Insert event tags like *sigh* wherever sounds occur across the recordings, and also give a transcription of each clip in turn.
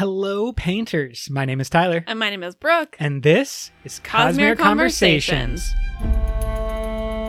Hello, painters. My name is Tyler, And my name is Brooke. and this is Cosmere, Cosmere Conversations. Conversations.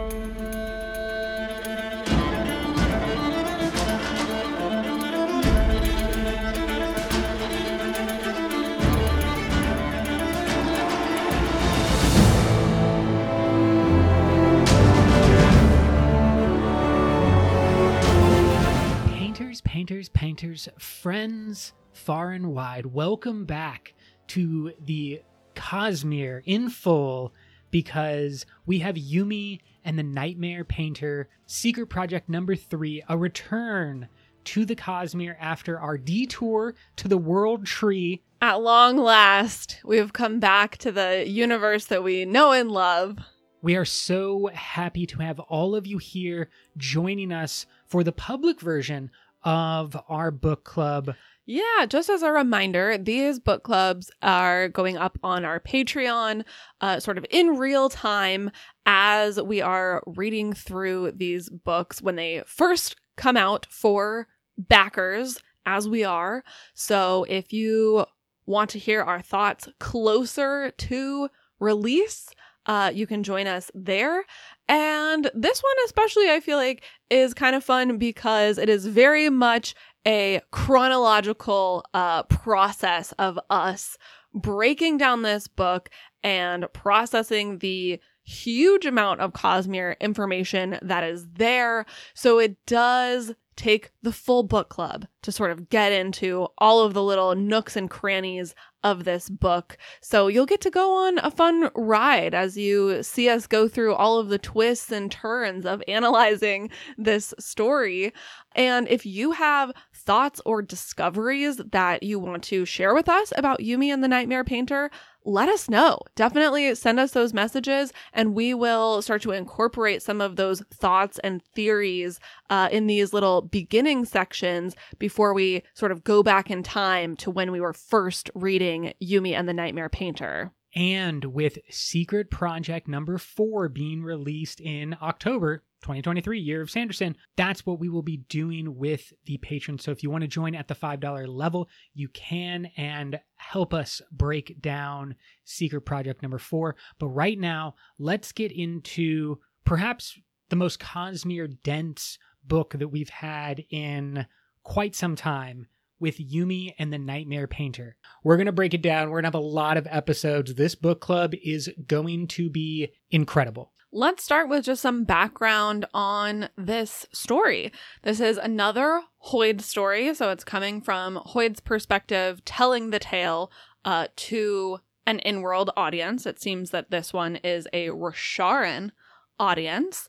Painters, painters, painters, friends far and wide, welcome back to the Cosmere in full because we have Yumi and the Nightmare Painter Secret Project number three, a return to the Cosmere after our detour to the World Tree. At long last, we've come back to the universe that we know and love. We are so happy to have all of you here joining us for the public version of our book club. Yeah, just as a reminder, these book clubs are going up on our Patreon, uh, sort of in real time as we are reading through these books when they first come out for backers, as we are. So if you want to hear our thoughts closer to release, uh, you can join us there. And this one, especially, I feel like is kind of fun because it is very much a chronological uh, process of us breaking down this book and processing the huge amount of Cosmere information that is there. So it does take the full book club to sort of get into all of the little nooks and crannies of this book. So you'll get to go on a fun ride as you see us go through all of the twists and turns of *laughs* analyzing this story. And if you have thoughts or discoveries that you want to share with us about Yumi and the Nightmare Painter, let us know. Definitely send us those messages, and we will start to incorporate some of those thoughts and theories uh, in these little beginning sections before we sort of go back in time to when we were first reading Yumi and the Nightmare Painter. And with Secret Project number four being released in October 2023, Year of Sanderson, that's what we will be doing with the patrons. So if you want to join at the $5 level, you can and help us break down Secret Project number four. But right now, let's get into perhaps the most Cosmere dense book that we've had in quite some time with Yumi and the Nightmare Painter. We're going to break it down. We're going to have a lot of episodes. This book club is going to be incredible. Let's start with just some background on this story. This is another Hoid story, so it's coming from Hoid's perspective, telling the tale uh, to an in world audience. It seems that this one is a Rosharan audience.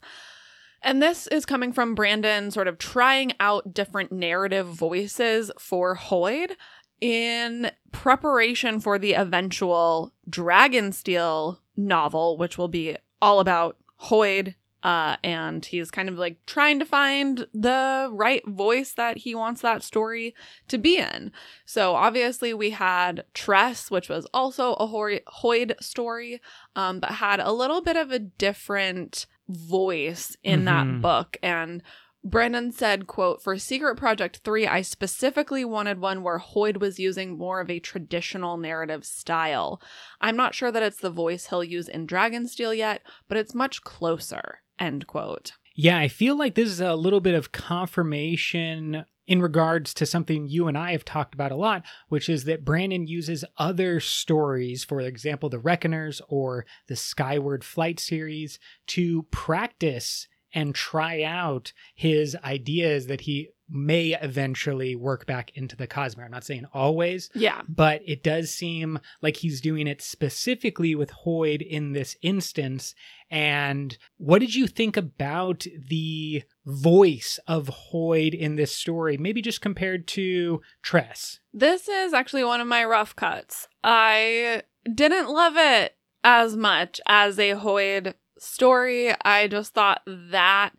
And this is coming from Brandon sort of trying out different narrative voices for Hoid in preparation for the eventual Dragonsteel novel, which will be all about Hoid. Uh, and he's kind of like trying to find the right voice that he wants that story to be in. So obviously we had Tress, which was also a Hoy- Hoid story, um, but had a little bit of a different voice in Mhm. that book. And Brandon said, quote, for Secret Project 3, I specifically wanted one where Hoid was using more of a traditional narrative style. I'm not sure that it's the voice he'll use in Dragonsteel yet, but it's much closer, end quote. Yeah, I feel like this is a little bit of confirmation in regards to something you and I have talked about a lot, which is that Brandon uses other stories, for example, the Reckoners or the Skyward Flight series, to practice and try out his ideas that he may eventually work back into the Cosmere. I'm not saying always, Yeah. but it does seem like he's doing it specifically with Hoid in this instance. And what did you think about the voice of Hoid in this story? Maybe just compared to Tress. This is actually one of my rough cuts. I didn't love it as much as a Hoid story. I just thought that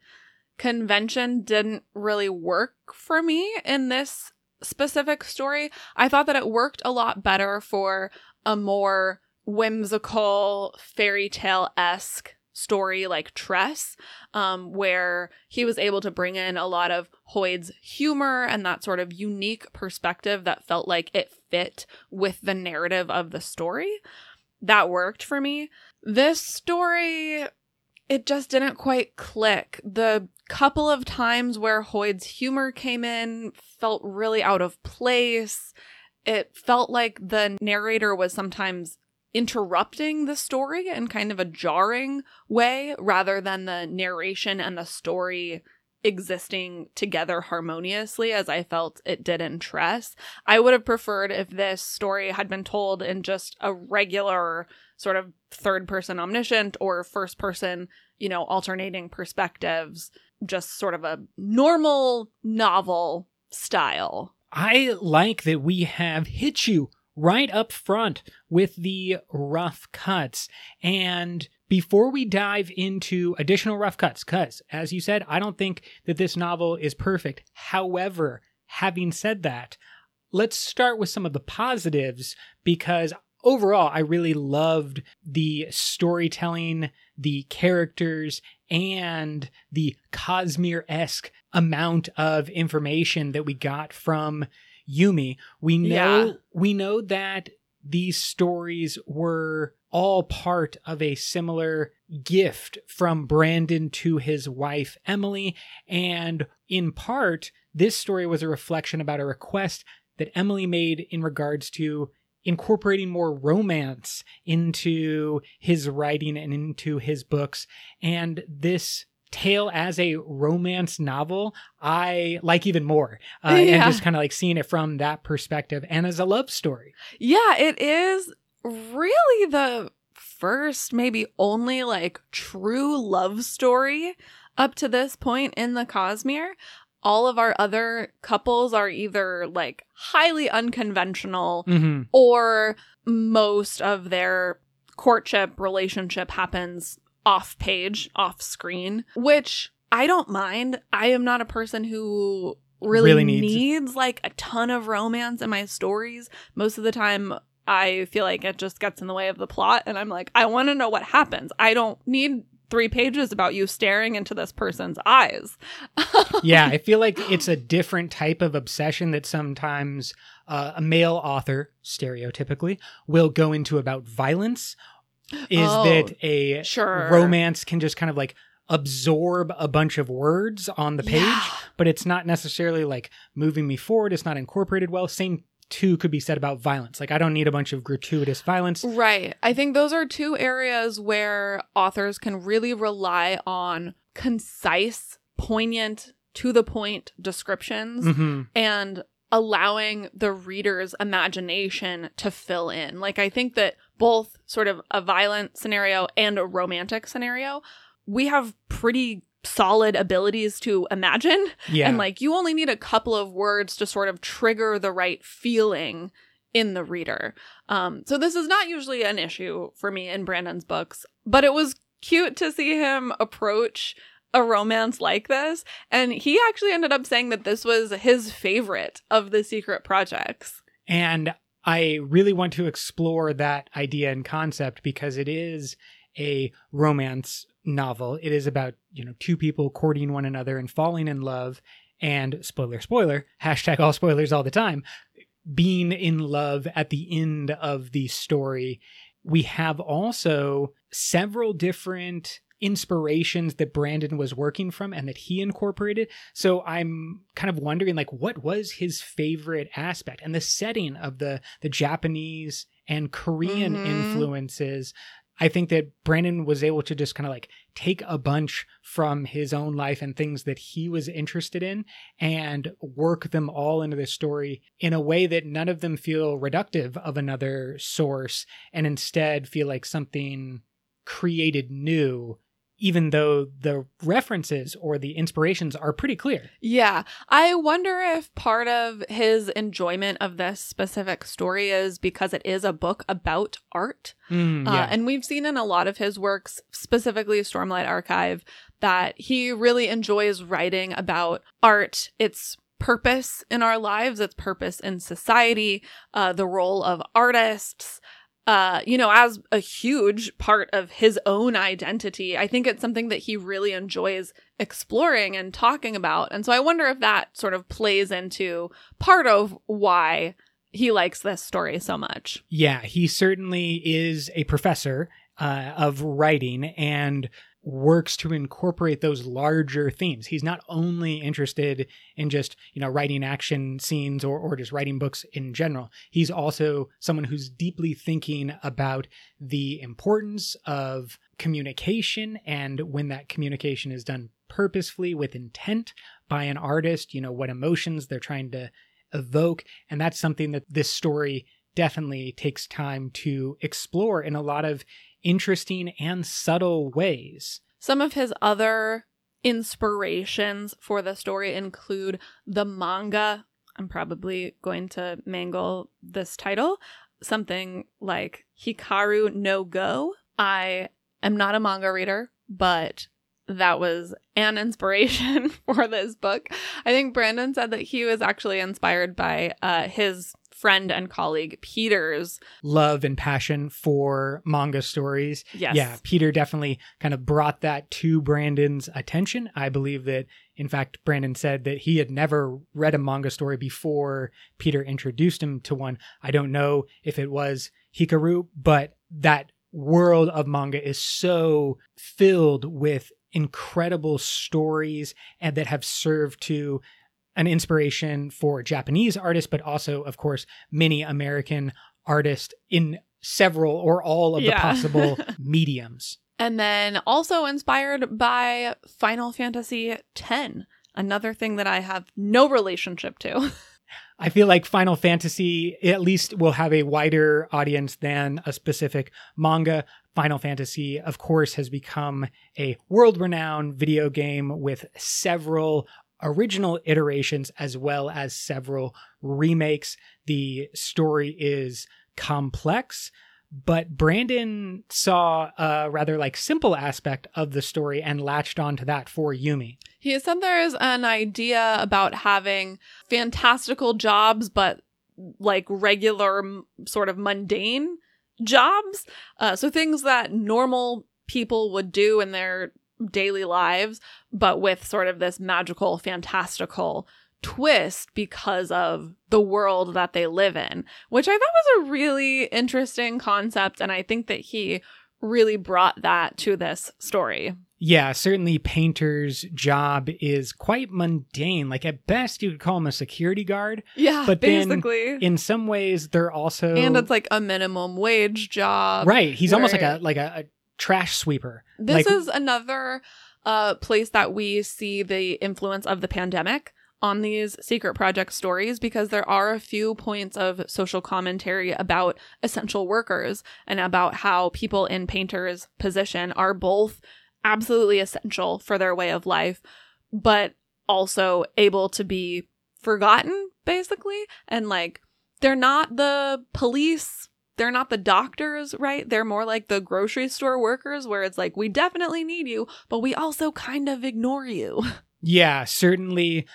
convention didn't really work for me in this specific story. I thought that it worked a lot better for a more whimsical fairy tale esque story like Tress, um, where he was able to bring in a lot of Hoid's humor and that sort of unique perspective that felt like it fit with the narrative of the story. That worked for me. This story, it just didn't quite click. The couple of times where Hoid's humor came in felt really out of place. It felt like the narrator was sometimes interrupting the story in kind of a jarring way rather than the narration and the story existing together harmoniously as I felt it did in Tress. I would have preferred if this story had been told in just a regular sort of third person omniscient or first person, you know, alternating perspectives, just sort of a normal novel style. I like that we have hit you right up front with the rough cuts. And before we dive into additional rough cuts, because as you said, I don't think that this novel is perfect. However, having said that, let's start with some of the positives because overall, I really loved the storytelling, the characters, and the Cosmere esque amount of information that we got from Yumi. We know Yeah. we know that these stories were all part of a similar gift from Brandon to his wife Emily and in part this story was a reflection about a request that Emily made in regards to incorporating more romance into his writing and into his books. And this tale as a romance novel i like even more uh, and just kind of like seeing it from that perspective. And as a love story. Yeah, it is really the first, maybe only like true love story up to this point in the Cosmere. All of our other couples are either like highly unconventional mm-hmm. or most of their courtship relationship happens off page, off screen, which I don't mind. I am not a person who really, Really needs- needs like a ton of romance in my stories. Most of the time, I feel like it just gets in the way of the plot, and I'm like, I want to know what happens. I don't need three pages about you staring into this person's eyes. *laughs* yeah i feel like it's a different type of obsession that sometimes uh, a male author stereotypically will go into about violence is Oh, that a Sure. romance can just kind of like absorb a bunch of words on the page Yeah. but it's not necessarily like moving me forward it's not incorporated well same too could be said about violence like i don't need a bunch of gratuitous violence Right. I think those are two areas where authors can really rely on concise, poignant, to the point descriptions hmm and allowing the reader's imagination to fill in. Like, I think that both sort of a violent scenario and a romantic scenario, we have pretty solid abilities to imagine. yeah And like, you only need a couple of words to sort of trigger the right feeling in the reader. Um, so this is not usually an issue for me in Brandon's books, but it was cute to see him approach a romance like this. And he actually ended up saying that this was his favorite of the secret projects. And I really want to explore that idea and concept because it is a romance novel. It is about, you know, two people courting one another and falling in love and spoiler, spoiler, *laughs* hashtag all spoilers all the time, being in love at the end of the story. We have also several different inspirations that Brandon was working from and that he incorporated. So I'm kind of wondering like what was his favorite aspect and the setting of the the Japanese and Korean Mhm. influences. I think that Brandon was able to just kind of like take a bunch from his own life and things that he was interested in and work them all into the story in a way that none of them feel reductive of another source and instead feel like something created new even though the references or the inspirations are pretty clear. Yeah. I wonder if part of his enjoyment of this specific story is because it is a book about art. Mm, Uh, yeah. and we've seen in a lot of his works, specifically Stormlight Archive, that he really enjoys writing about art, its purpose in our lives, its purpose in society, uh, the role of artists. Uh, you know, as a huge part of his own identity. I think it's something that he really enjoys exploring and talking about. And so I wonder if that sort of plays into part of why he likes this story so much. Yeah, he certainly is a professor uh, of writing and works to incorporate those larger themes. He's not only interested in just, you know, writing action scenes or, or just writing books in general. He's also someone who's deeply thinking about the importance of communication and when that communication is done purposefully with intent by an artist, you know, what emotions they're trying to evoke. And that's something that this story definitely takes time to explore in a lot of interesting and subtle ways. Some of his other inspirations for the story include the manga. I'm probably going to mangle this title. Something like Hikaru no Go. I am not a manga reader, but that was an *laughs* inspiration *laughs* for this book. I think Brandon said that he was actually inspired by uh, his friend and colleague Peter's love and passion for manga stories. Yes. Yeah, Peter definitely kind of brought that to Brandon's attention. I believe that, in fact, Brandon said that he had never read a manga story before Peter introduced him to one. I don't know if it was Hikaru, but that world of manga is so filled with incredible stories and that have served to an inspiration for Japanese artists, but also, of course, many American artists in several or all of Yeah. the possible *laughs* mediums. And then also inspired by Final Fantasy X, another thing that I have no relationship to. *laughs* I feel like Final Fantasy at least will have a wider audience than a specific manga. Final Fantasy, of course, has become a world renowned video game with several original iterations as well as several remakes. The story is complex, but Brandon saw a rather like simple aspect of the story and latched onto that for Yumi. He said there's an idea about having fantastical jobs, but like regular, sort of mundane jobs. Uh, so things that normal people would do in their daily lives, but with sort of this magical, fantastical twist because of the world that they live in, which I thought was a really interesting concept. And I think that he really brought that to this story. Yeah, certainly Painter's job is quite mundane. Like at best you could call him a security guard. Yeah, But then basically. In some ways they're also and it's like a minimum wage job. Right. He's almost like a like a, a trash sweeper. This like, is another uh, place that we see the influence of the pandemic on these secret project stories because there are a few points of social commentary about essential workers and about how people in painters position are both absolutely essential for their way of life but also able to be forgotten basically and like they're not the police they're not the doctors, right? They're more like the grocery store workers where it's like, we definitely need you, but we also kind of ignore you. *laughs* Yeah, certainly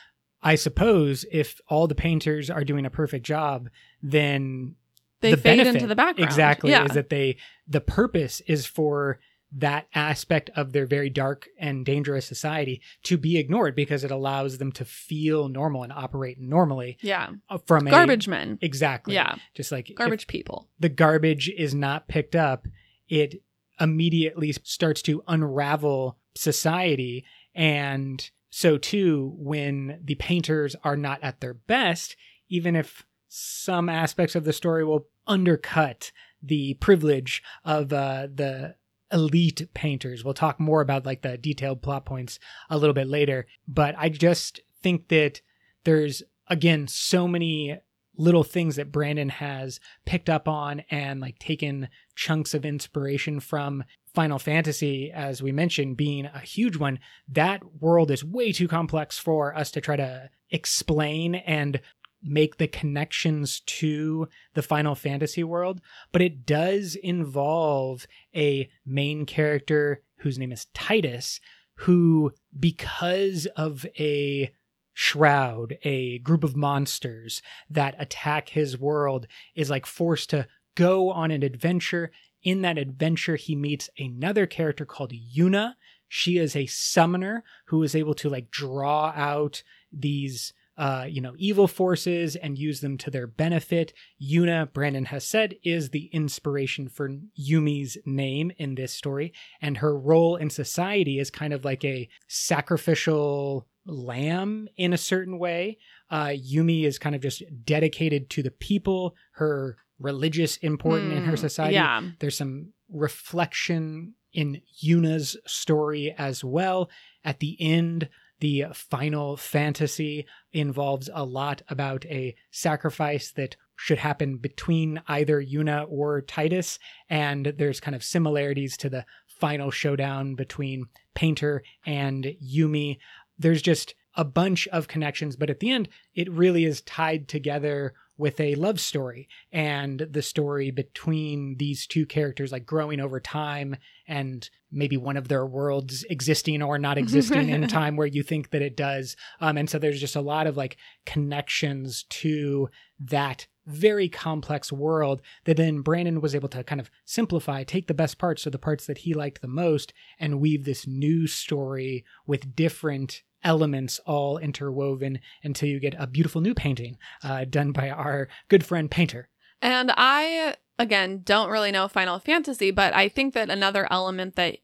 I suppose if all the painters are doing a perfect job, then They the fade benefit- into the background. Exactly. Yeah. Is that they the purpose is for that aspect of their very dark and dangerous society to be ignored because it allows them to feel normal and operate normally yeah. uh, from a Garbage men. Exactly. Yeah. Just like Garbage people. the garbage is not picked up, it immediately starts to unravel society. And so, too, when the painters are not at their best, even if some aspects of the story will undercut the privilege of uh, the elite painters. We'll talk more about like the detailed plot points a little bit later, but I just think that there's again so many little things that Brandon has picked up on and like taken chunks of inspiration from Final Fantasy, as we mentioned, being a huge one. That world is way too complex for us to try to explain and make the connections to the Final Fantasy world, but it does involve a main character whose name is Tidus, who, because of a shroud, a group of monsters that attack his world, is like forced to go on an adventure. In that adventure, he meets another character called Yuna. She is a summoner who is able to like draw out these uh, you know, evil forces and use them to their benefit. Yuna, Brandon has said, is the inspiration for Yumi's name in this story, and her role in society is kind of like a sacrificial lamb in a certain way. Uh, Yumi is kind of just dedicated to the people, her religious important in her Mm, society. yeah. There's some reflection in Yuna's story as well. At the end, the final fantasy involves a lot about a sacrifice that should happen between either Yuna or Tidus, and there's kind of similarities to the final showdown between Painter and Yumi. There's just a bunch of connections, but at the end, it really is tied together with a love story and the story between these two characters, like growing over time and maybe one of their worlds existing or not *laughs* existing in time where you think that it does. Um, and so there's just a lot of like connections to that very complex world that then Brandon was able to kind of simplify, take the best parts, so the parts that he liked the most, and weave this new story with different elements all interwoven until you get a beautiful new painting uh, done by our good friend Painter. And I, again, don't really know Final Fantasy, but I think that another element that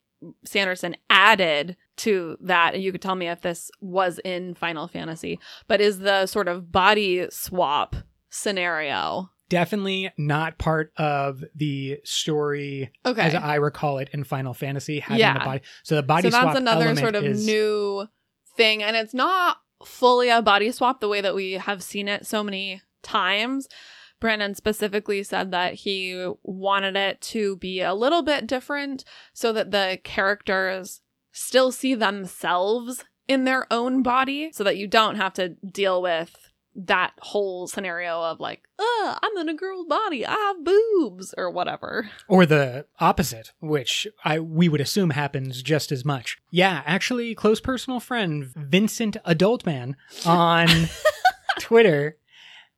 Sanderson added to that, and you could tell me if this was in Final Fantasy, but is the sort of body swap scenario. Definitely not part of the story Okay. as I recall it in Final Fantasy. Having Yeah. the body, so the body so swap that's another sort of is, new thing. And it's not fully a body swap the way that we have seen it so many times. Brandon specifically said that he wanted it to be a little bit different so that the characters still see themselves in their own body so that you don't have to deal with that whole scenario of like, uh, I'm in a girl's body, I have boobs or whatever. or the opposite, which I we would assume happens just as much. Yeah, actually, close personal friend Vincent Adultman on *laughs* Twitter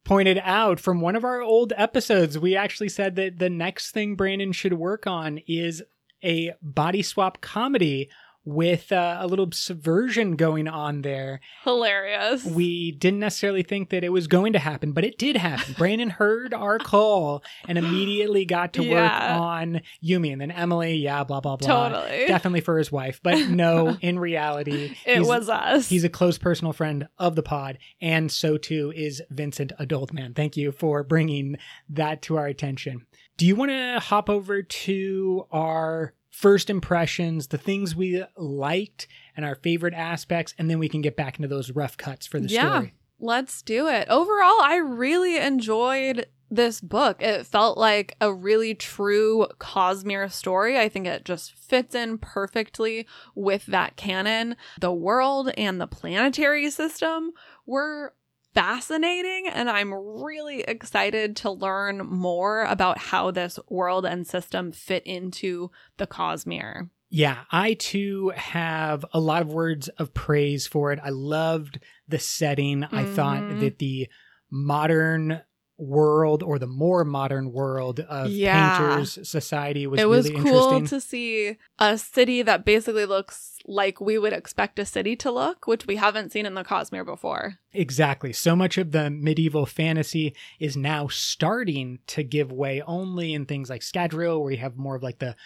pointed out from one of our old episodes, we actually said that the next thing Brandon should work on is a body swap comedy with uh, a little subversion going on there. Hilarious. We didn't necessarily think that it was going to happen, but it did happen. *laughs* Brandon heard our call and immediately got to work on Yumi, and then Emily, yeah, blah blah blah. Totally. Definitely for his wife, but no, *laughs* in reality, It was us. He's a close personal friend of the pod, and so too is Vincent Adultman. Thank you for bringing that to our attention. Do you want to hop over to our first impressions, the things we liked, and our favorite aspects, and then we can get back into those rough cuts for the Yeah. story? Let's do it. Overall, I really enjoyed this book. It felt like a really true Cosmere story. I think it just fits in perfectly with that canon. The world and the planetary system were fascinating, and I'm really excited to learn more about how this world and system fit into the Cosmere. Yeah, I too have a lot of words of praise for it. I loved the setting. I thought Mhm. that the modern world or the more modern world of Yeah. painters society was it was really cool to see a city that basically looks like we would expect a city to look, which we haven't seen in the Cosmere before. Exactly. So much of the medieval fantasy is now starting to give way only in things like Scadrial, where you have more of like the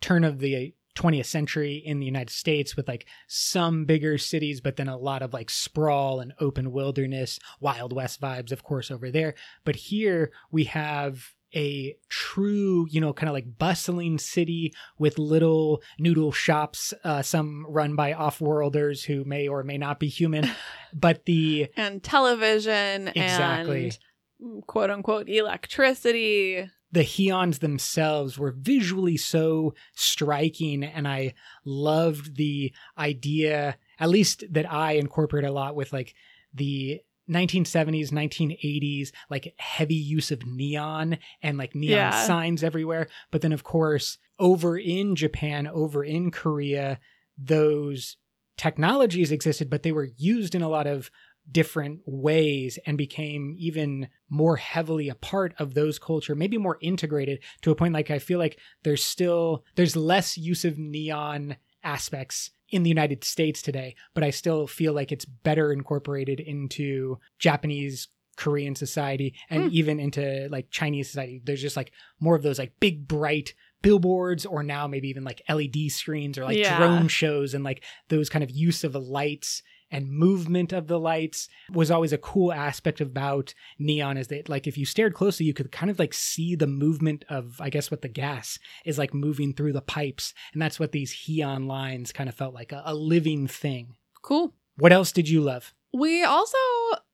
turn of the 20th century in the United States with like some bigger cities, but then a lot of like sprawl and open wilderness, Wild West vibes, of course, over there. But here we have a true, you know, kind of like bustling city with little noodle shops, uh, some run by off worlders who may or may not be human. *laughs* but the And television Exactly. and quote unquote electricity. The Hions themselves were visually so striking, and I loved the idea, at least that I incorporate a lot with like the 1970s, 1980s, like heavy use of neon and like neon Yeah. signs everywhere. But then, of course, over in Japan, over in Korea, those technologies existed, but they were used in a lot of different ways and became even more heavily a part of those culture maybe more integrated to a point like i feel like there's still there's less use of neon aspects in the united states today but i still feel like it's better incorporated into japanese korean society and Hmm. even into like chinese society there's just like more of those like big bright billboards or now maybe even like led screens or like Yeah. drone shows and like those kind of use of lights and movement of the lights was always a cool aspect about neon is that like if you stared closely you could kind of like see the movement of i guess what the gas is like moving through the pipes. And that's what these hion lines kind of felt like a, a living thing. Cool. what else did you love? We also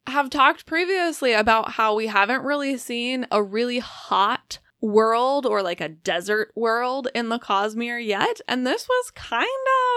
have talked previously about how we haven't really seen a really hot world or like a desert world in the Cosmere yet. And this was kind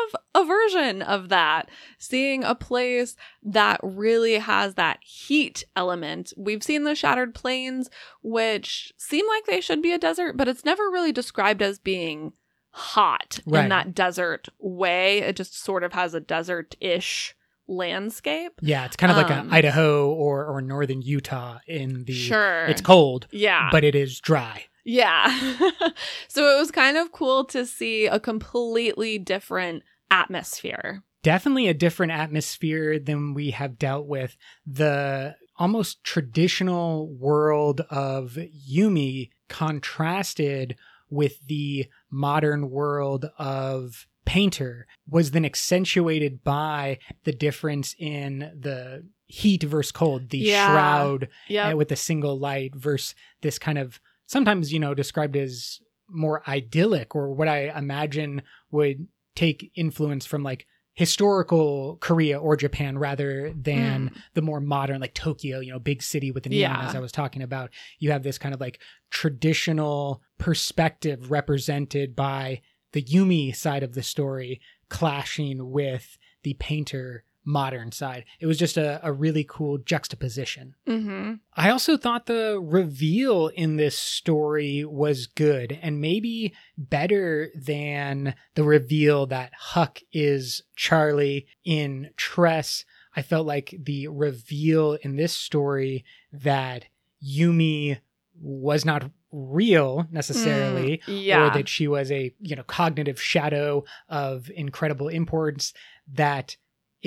of a version of that. Seeing a place that really has that heat element. We've seen the Shattered Plains, which seem like they should be a desert, but it's never really described as being hot Right. in that desert way. It just sort of has a desert ish landscape. yeah it's kind of like Um, a idaho or or northern utah in the Sure. it's cold yeah. but it is dry yeah. *laughs* so it was kind of cool to see a completely different atmosphere. definitely a different atmosphere than we have dealt with. The almost traditional world of Yumi contrasted with the modern world of Painter was then accentuated by the difference in the heat versus cold, the Yeah. shroud Yeah. uh, with a single light versus this kind of sometimes you know described as more idyllic or what I imagine would take influence from like historical Korea or Japan rather than hmm. the more modern like Tokyo, you know, big city with the neon Yeah. as I was talking about. You have this kind of like traditional perspective represented by the Yumi side of the story clashing with the painter modern side. It was just a, a really cool juxtaposition. Mm-hmm. I also thought the reveal in this story was good and maybe better than the reveal that Huck is Charlie in Tress. I felt like the reveal in this story that Yumi was not real necessarily Yeah. or that she was a you know cognitive shadow of incredible importance that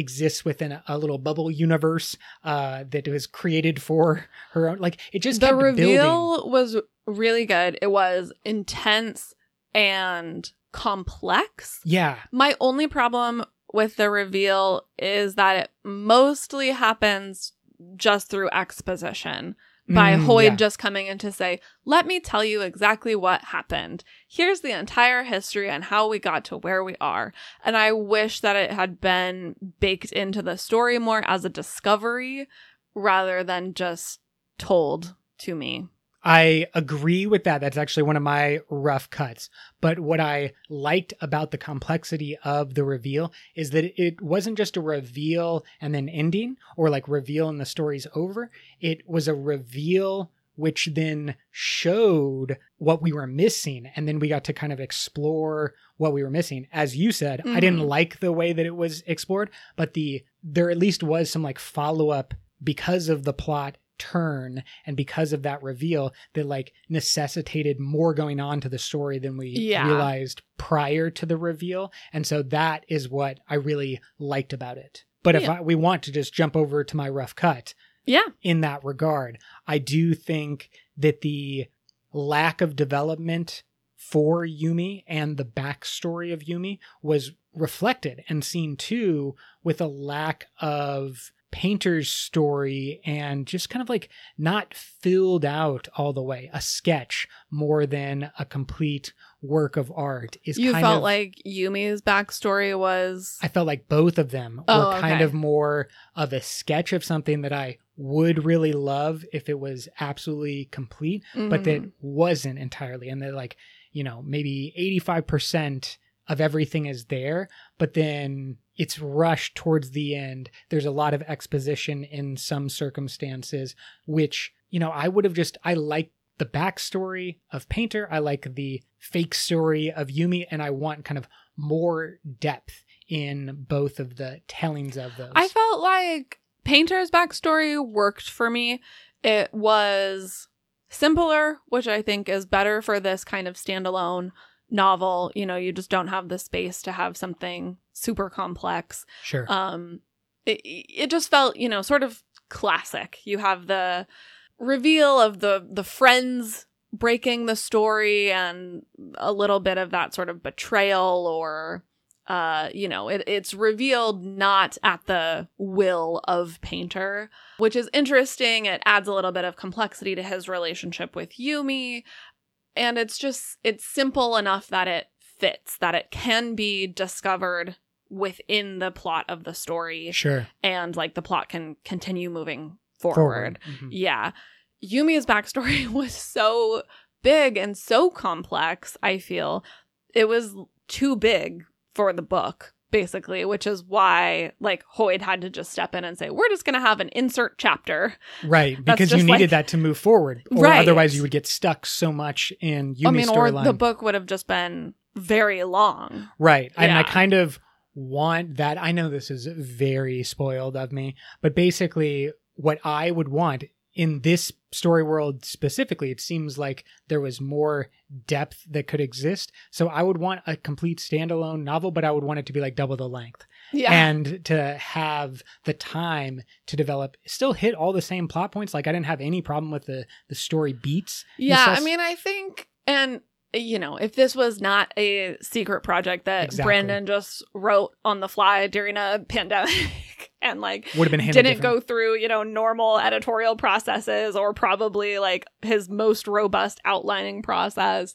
exists within a, a little bubble universe uh that was created for *laughs* her own like it just the kept building. reveal was really good. It was intense and complex. yeah My only problem with the reveal is that it mostly happens just through exposition. By Mm, Hoid yeah. just coming in to say, Let me tell you exactly what happened. Here's the entire history and how we got to where we are. And I wish that it had been baked into the story more as a discovery rather than just told to me. I agree with that. That's actually one of my rough cuts. But what I liked about the complexity of the reveal is that it wasn't just a reveal and then ending or like reveal and the story's over. It was a reveal which then showed what we were missing. And then we got to kind of explore what we were missing. As you said, I didn't Mhm. like the way that it was explored, but the there at least was some like follow up because of the plot turn and because of that reveal that like necessitated more going on to the story than we Yeah. realized prior to the reveal and so that is what i really liked about it but if I, we want to just jump over to my rough cut Yeah. in that regard i do think that the lack of development for Yumi and the backstory of Yumi was reflected and seen too with a lack of Painter's story and just kind of like not filled out all the way. A sketch more than a complete work of art is You felt of like Yumi's backstory was. I felt like both of them Oh, were kind okay. of more of a sketch of something that I would really love if it was absolutely complete, but that Mhm. wasn't entirely. And that, like, you know, maybe 85% of everything is there, but then it's rushed towards the end. There's a lot of exposition in some circumstances, which, you know, I would have just, I like the backstory of Painter. I like the fake story of Yumi, and I want kind of more depth in both of the tellings of those. I felt like Painter's backstory worked for me. It was simpler, which I think is better for this kind of standalone novel. You know, you just don't have the space to have something super complex. Sure. Um, it, it just felt, you know, sort of classic. You have the reveal of the the friends breaking the story and a little bit of that sort of betrayal or uh you know it, it's revealed not at the will of painter which is interesting it adds a little bit of complexity to his relationship with yumi and it's just it's simple enough that it fits that it can be discovered within the plot of the story sure. and like the plot can continue moving forward, Forward. Mhm. yeah. Yumi's backstory *laughs* was so big and so complex, I feel. It was too big for the book, basically, which is why like Hoid had to just step in and say, We're just gonna have an insert chapter. Right, because you needed like- that to move forward, or Right. otherwise you would get stuck so much in Yumi's I mean, or storyline. the book would have just been very long. Right. And I kind of want that. I know this is very spoiled of me, but basically, what I would want in this story world specifically, it seems like there was more depth that could exist. So I would want a complete standalone novel, but I would want it to be like double the length Yeah. and to have the time to develop, still hit all the same plot points. Like I didn't have any problem with the, the story beats. Yeah, I mean, I think, and you know, if this was not a secret project that Exactly. Brandon just wrote on the fly during a *laughs* pandemic and like Would have been didn't different. go through, you know, normal editorial processes or probably like his most robust outlining process.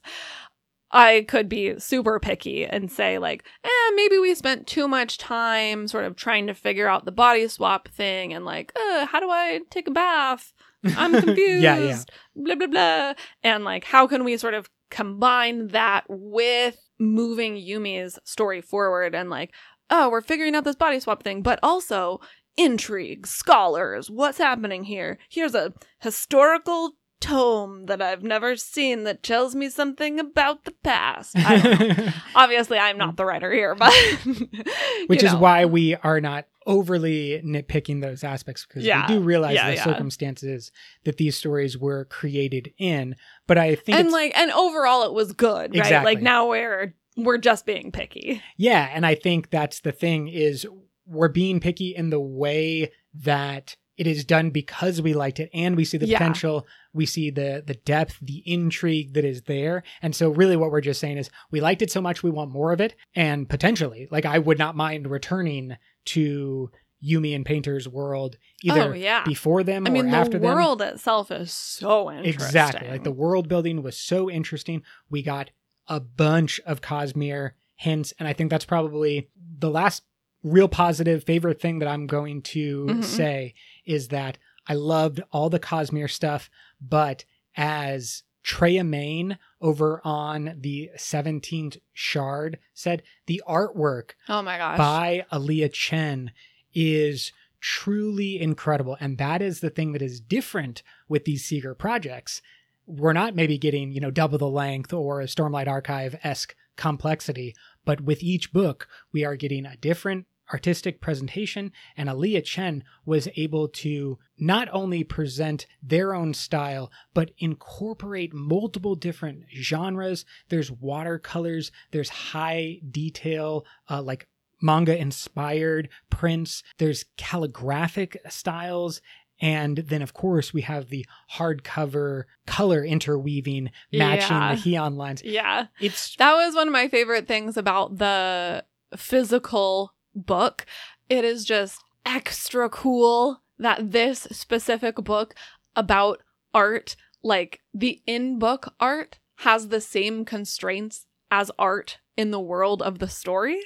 I could be super picky and say, like, eh, maybe we spent too much time sort of trying to figure out the body swap thing and, like, uh, how do I take a bath? I'm confused. *laughs* yeah, yeah. Blah, blah, blah. And, like, how can we sort of combine that with moving Yumi's story forward and, like, oh, we're figuring out this body swap thing, but also intrigue, scholars, what's happening here? Here's a historical tome that I've never seen that tells me something about the past. I don't know. *laughs* Obviously, I'm not the writer here, but *laughs* Which is know. why we are not overly nitpicking those aspects because Yeah. we do realize Yeah, the yeah. circumstances that these stories were created in. But I think and like and overall it was good, right? Exactly. Like now we're we're just being picky. yeah, and I think that's the thing is we're being picky in the way that it is done because we liked it and we see the Yeah. potential we see the the depth the intrigue that is there and so really what we're just saying is we liked it so much we want more of it and potentially like i would not mind returning to yumi and painter's world either oh yeah. before them I mean or the after them world itself is so interesting. exactly like the world building was so interesting we got a bunch of cosmere hints and i think that's probably the last real positive favorite thing that i'm going to Mhm. say is that i loved all the cosmere stuff but as Treya Main over on the 17th Shard said, the artwork Oh my gosh. by Aliya Chen is truly incredible. And that is the thing that is different with these Secret projects. We're not maybe getting, you know, double the length or a Stormlight Archive esque complexity, but with each book, we are getting a different artistic presentation. And Aliya Chen was able to not only present their own style, but incorporate multiple different genres. There's watercolors, there's high detail, uh, like manga inspired prints, there's calligraphic styles. And then, of course, we have the hardcover color interweaving matching Yeah. the Hion lines. yeah. It's That was one of my favorite things about the physical book. It is just extra cool that this specific book about art, like the in book art, has the same constraints as art in the world of the story.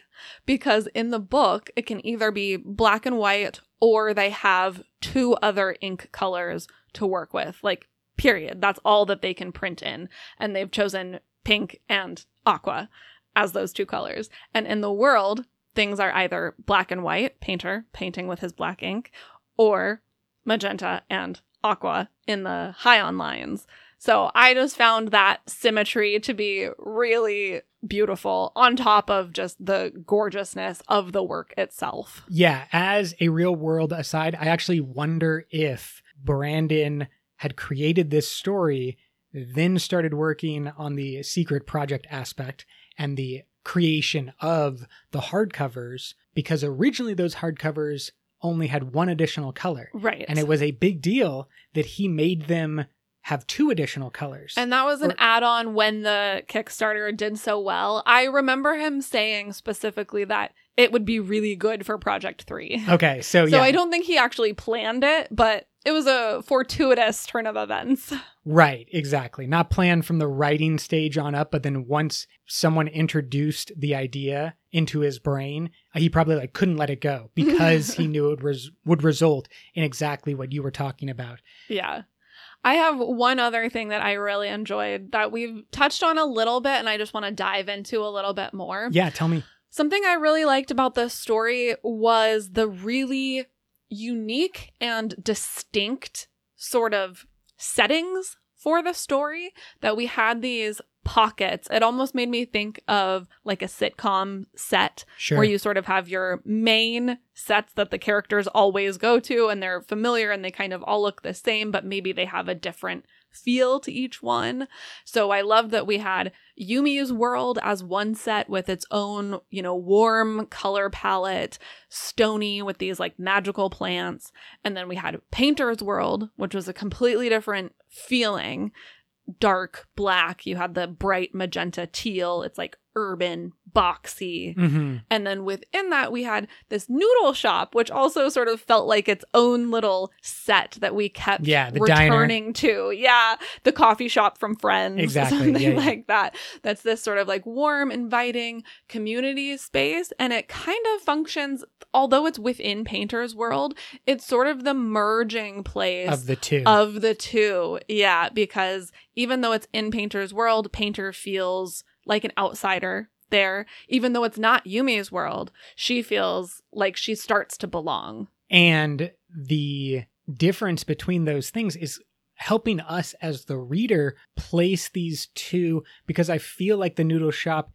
Because in the book, it can either be black and white or they have two other ink colors to work with. Like, period. That's all that they can print in. And they've chosen pink and aqua as those two colors. And in the world, things are either black and white, painter painting with his black ink, or magenta and aqua in the hion lines. So I just found that symmetry to be really beautiful on top of just the gorgeousness of the work itself. Yeah, as a real world aside, I actually wonder if Brandon had created this story, then started working on the secret project aspect and the creation of the hardcovers, because originally those hardcovers only had one additional color. Right. And it was a big deal that he made them have two additional colors. And that was an Or- add on when the Kickstarter did so well. I remember him saying specifically that it would be really good for Project 3. okay, so, So yeah. I don't think he actually planned it, but it was a fortuitous turn of events. Right, exactly. Not planned from the writing stage on up, but then once someone introduced the idea into his brain, he probably like couldn't let it go *laughs* because he knew it was would result in exactly what you were talking about. Yeah. I have one other thing that I really enjoyed that we've touched on a little bit and I just want to dive into a little bit more. Yeah, tell me. Something I really liked about this story was the really unique and distinct sort of settings for the story that we had these pockets. It almost made me think of like a sitcom set Sure. where you sort of have your main sets that the characters always go to and they're familiar and they kind of all look the same, but maybe they have a different feel to each one. So I love that we had Yumi's world as one set with its own, you know, warm color palette, stony with these like magical plants. And then we had Painter's world, which was a completely different feeling. Dark black. You had the bright magenta teal. It's like urban, boxy. hmm And then within that, we had this noodle shop, which also sort of felt like its own little set that we kept Yeah, the diner. returning to. Yeah, the coffee shop from Friends. *laughs* Exactly, Something yeah, yeah. like that. That's this sort of like warm, inviting community space. And it kind of functions, although it's within Painter's world, it's sort of the merging place Of the two. of the two. Yeah, because even though it's in Painter's world, Painter feels like an outsider there. Even though it's not Yumi's world, she feels like she starts to belong. And the difference between those things is helping us as the reader place these two because I feel like the noodle shop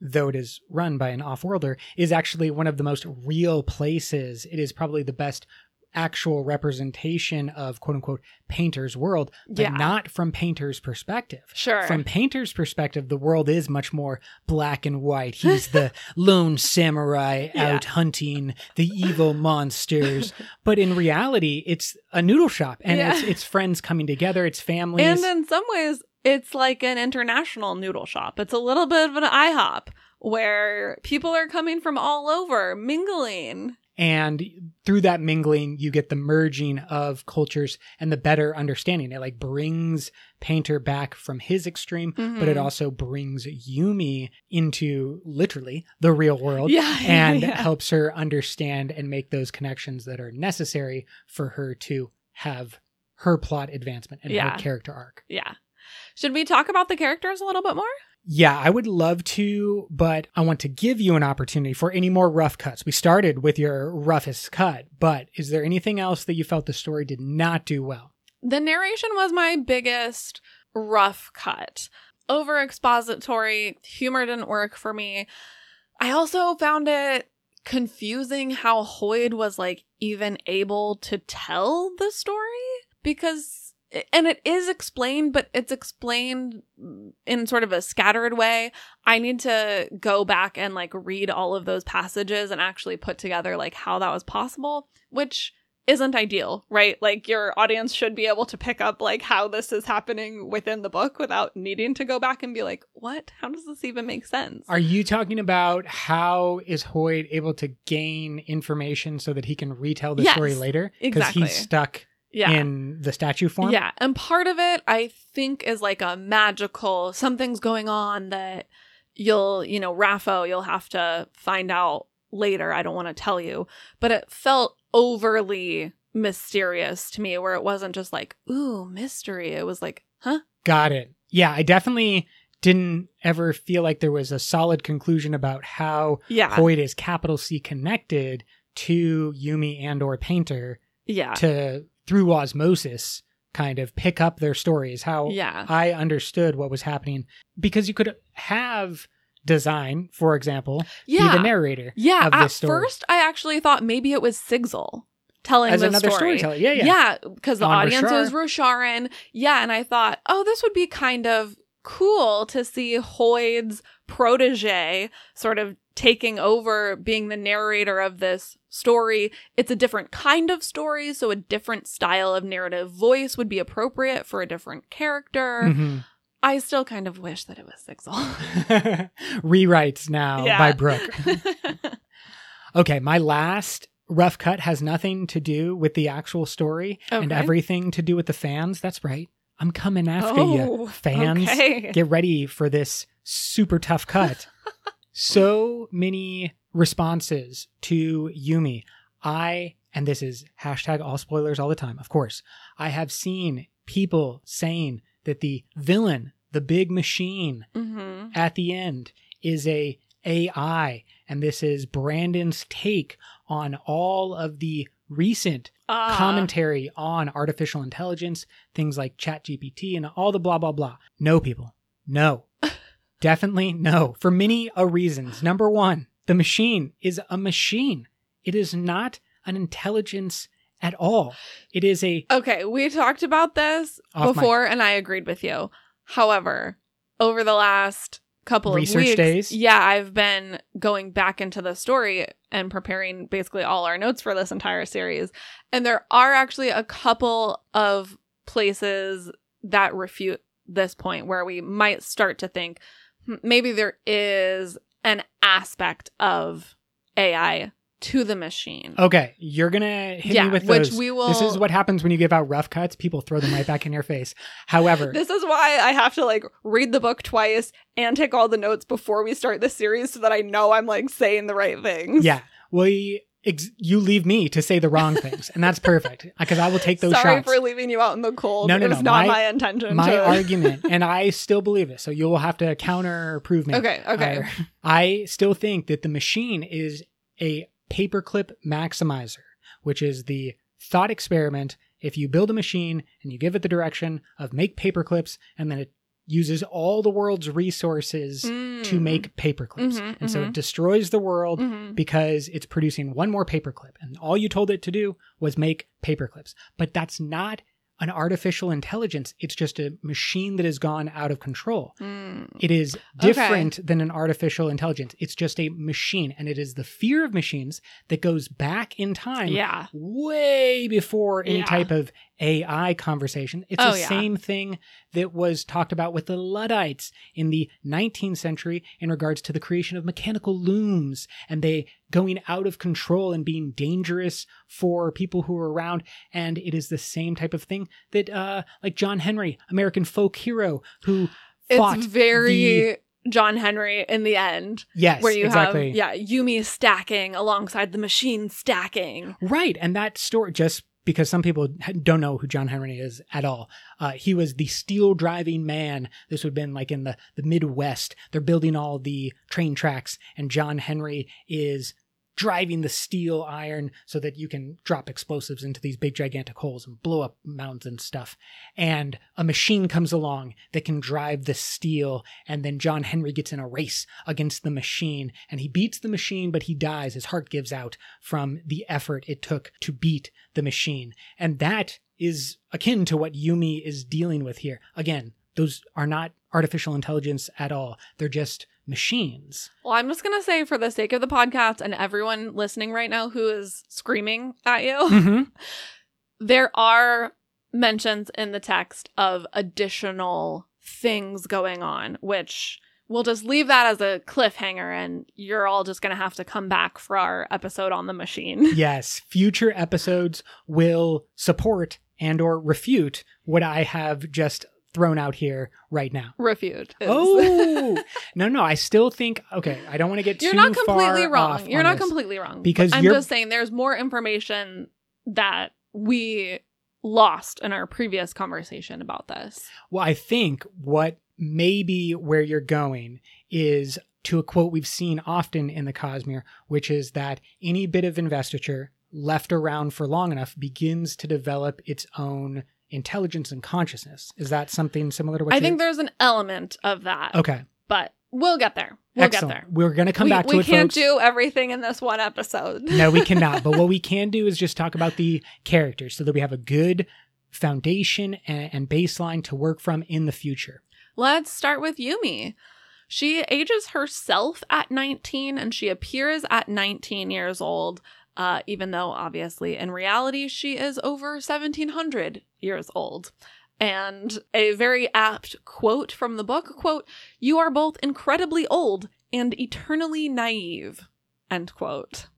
though it is run by an off-worlder is actually one of the most real places it is probably the best actual representation of quote unquote painter's world but Yeah. not from painter's perspective Sure. from painter's perspective the world is much more black and white he's the *laughs* lone samurai Yeah. out hunting the evil monsters *laughs* but in reality it's a noodle shop and Yeah. it's it's friends coming together it's families and in some ways, it's like an international noodle shop. It's a little bit of an IHOP where people are coming from all over, mingling. And through that mingling you get the merging of cultures and the better understanding it like brings painter back from his extreme but it Mhm. also brings yumi into literally the real world Yeah. *laughs* and yeah. helps her understand and make those connections that are necessary for her to have her plot advancement and Yeah. her character arc Yeah. Should we talk about the characters a little bit more? Yeah, I would love to, but I want to give you an opportunity for any more rough cuts. We started with your roughest cut, but is there anything else that you felt the story did not do well? The narration was my biggest rough cut. Over expository, humor didn't work for me. I also found it confusing how Hoid was like even able to tell the story because and it is explained but it's explained in sort of a scattered way. I need to go back and like read all of those passages and actually put together like how that was possible, which isn't ideal, right? Like your audience should be able to pick up like how this is happening within the book without needing to go back and be like, "What? How does this even make sense?" Are you talking about how is Hoid able to gain information so that he can retell the Yes, story later? Because exactly. he's stuck yeah. in the statue form? Yeah, and part of it I think is like a magical something's going on that you'll, you know, Raffo, you'll have to find out later. I don't want to tell you, but it felt overly mysterious to me where it wasn't just like, ooh, mystery. It was like, huh? Got it. Yeah, I definitely didn't ever feel like there was a solid conclusion about how Yeah. Hoid is capital C connected to Yumi and or Painter yeah. to through osmosis kind of pick up their stories, how Yeah. I understood what was happening. Because you could have design, for example, Yeah. be the narrator. Yeah, of at story. first I actually thought maybe it was Sigzil telling as the another story. storyteller. Yeah, yeah. Yeah, because the On audience is Rosharan. Yeah, and I thought, oh, this would be kind of cool to see Hoid's protege sort of taking over being the narrator of this story. It's a different kind of story, so a different style of narrative voice would be appropriate for a different character. Mhm. I still kind of wish that it was Sigzil. *laughs* Rewrites now Yeah. by Brooke. *laughs* Okay, my last rough cut has nothing to do with the actual story and everything to do with the fans. That's right. I'm coming after Oh, you, fans. okay. Get ready for this super tough cut. *laughs* so many responses to Yumi. I, and this is hashtag all spoilers all the time, of course. I have seen people saying that the villain, the big machine, hmm at the end is a AI, and this is Brandon's take on all of the recent Ah. commentary on artificial intelligence, things like ChatGPT and all the blah blah blah. No, people, no, definitely no. For many a reasons. Number one, the machine is a machine. It is not an intelligence at all. It is a Okay, we talked about this Off mic. before and I agreed with you. However, over the last couple of Research weeks, days? yeah, I've been going back into the story and preparing basically all our notes for this entire series. And there are actually a couple of places that refute this point where we might start to think maybe there is an aspect of AI to the machine. okay. You're gonna hit yeah, me with those. which we will This is what happens when you give out rough cuts. People throw them right back in your face. However, *laughs* This is why I have to like read the book twice and take all the notes before we start the series so that I know I'm like saying the right things. yeah, we ex- you leave me to say the wrong things, and that's perfect *laughs* because I will take those Sorry shots. for leaving you out in the cold. No, no, it was no. not My- my, intention. My to... argument, and I *laughs* still believe it. So you will have to counter or prove me. Okay, okay. Or- I still think that the machine is a paperclip maximizer, which is the thought experiment. If you build a machine and you give it the direction of make paperclips, and then it uses all the world's resources to Mm. make paperclips, Mhm, and so mhm. it destroys the world Mhm. because it's producing one more paperclip. And all you told it to do was make paperclips. But that's not an artificial intelligence. It's just a machine that has gone out of control. Mm. It is Okay. different than an artificial intelligence. It's just a machine. And it is the fear of machines that goes back in time Yeah. way before any Yeah. type of AI conversation. It's Oh, the yeah. same thing that was talked about with the Luddites in the 19th century in regards to the creation of mechanical looms and they going out of control and being dangerous for people who are around. And it is the same type of thing that, uh, like John Henry, American folk hero, who fought It's very the- John Henry in the end, yes, where you exactly. have yeah Yumi stacking alongside the machine stacking. Right. And that story, just because some people don't know who John Henry is at all, uh, he was the steel driving man. This would have been like in the, the Midwest. They're building all the train tracks, and John Henry is driving the steel iron so that you can drop explosives into these big gigantic holes and blow up mountains and stuff. And a machine comes along that can drive the steel, and then John Henry gets in a race against the machine, and he beats the machine, but he dies. His heart gives out from the effort it took to beat the machine. And that is akin to what Yumi is dealing with here. Again, those are not artificial intelligence at all. They're just machines. Well, I'm just gonna say for the sake of the podcast and everyone listening right now who is screaming at you, *laughs* Mm-hmm. there are mentions in the text of additional things going on, which we'll just leave that as a cliffhanger and you're all just going to have to come back for our episode on the machine. *laughs* yes, future episodes will support and or refute what I have just thrown out here right now. Refute. is- Oh *laughs* no, no! I still think okay. I don't want to get too you're not completely wrong. You're not completely wrong. Because I'm just saying there's more information that we lost in our previous conversation about this. Well, I think what maybe where you're going is to a quote we've seen often in the Cosmere, which is that any bit of investiture left around for long enough begins to develop its own intelligence and consciousness. Is that something similar to what I you think there's an element of that, Okay. but we'll get there. We'll Excellent. get there. We're going to come we back to we it, We can't folks. do everything in this one episode. no, we *laughs* cannot. But what we can do is just talk about the characters so that we have a good foundation and, and baseline to work from in the future. Let's start with Yumi. She ages herself at 19 and she appears at 19 years old, uh, even though obviously in reality she is over 1700 years old. And a very apt quote from the book quote, You are both incredibly old and eternally naive. End quote.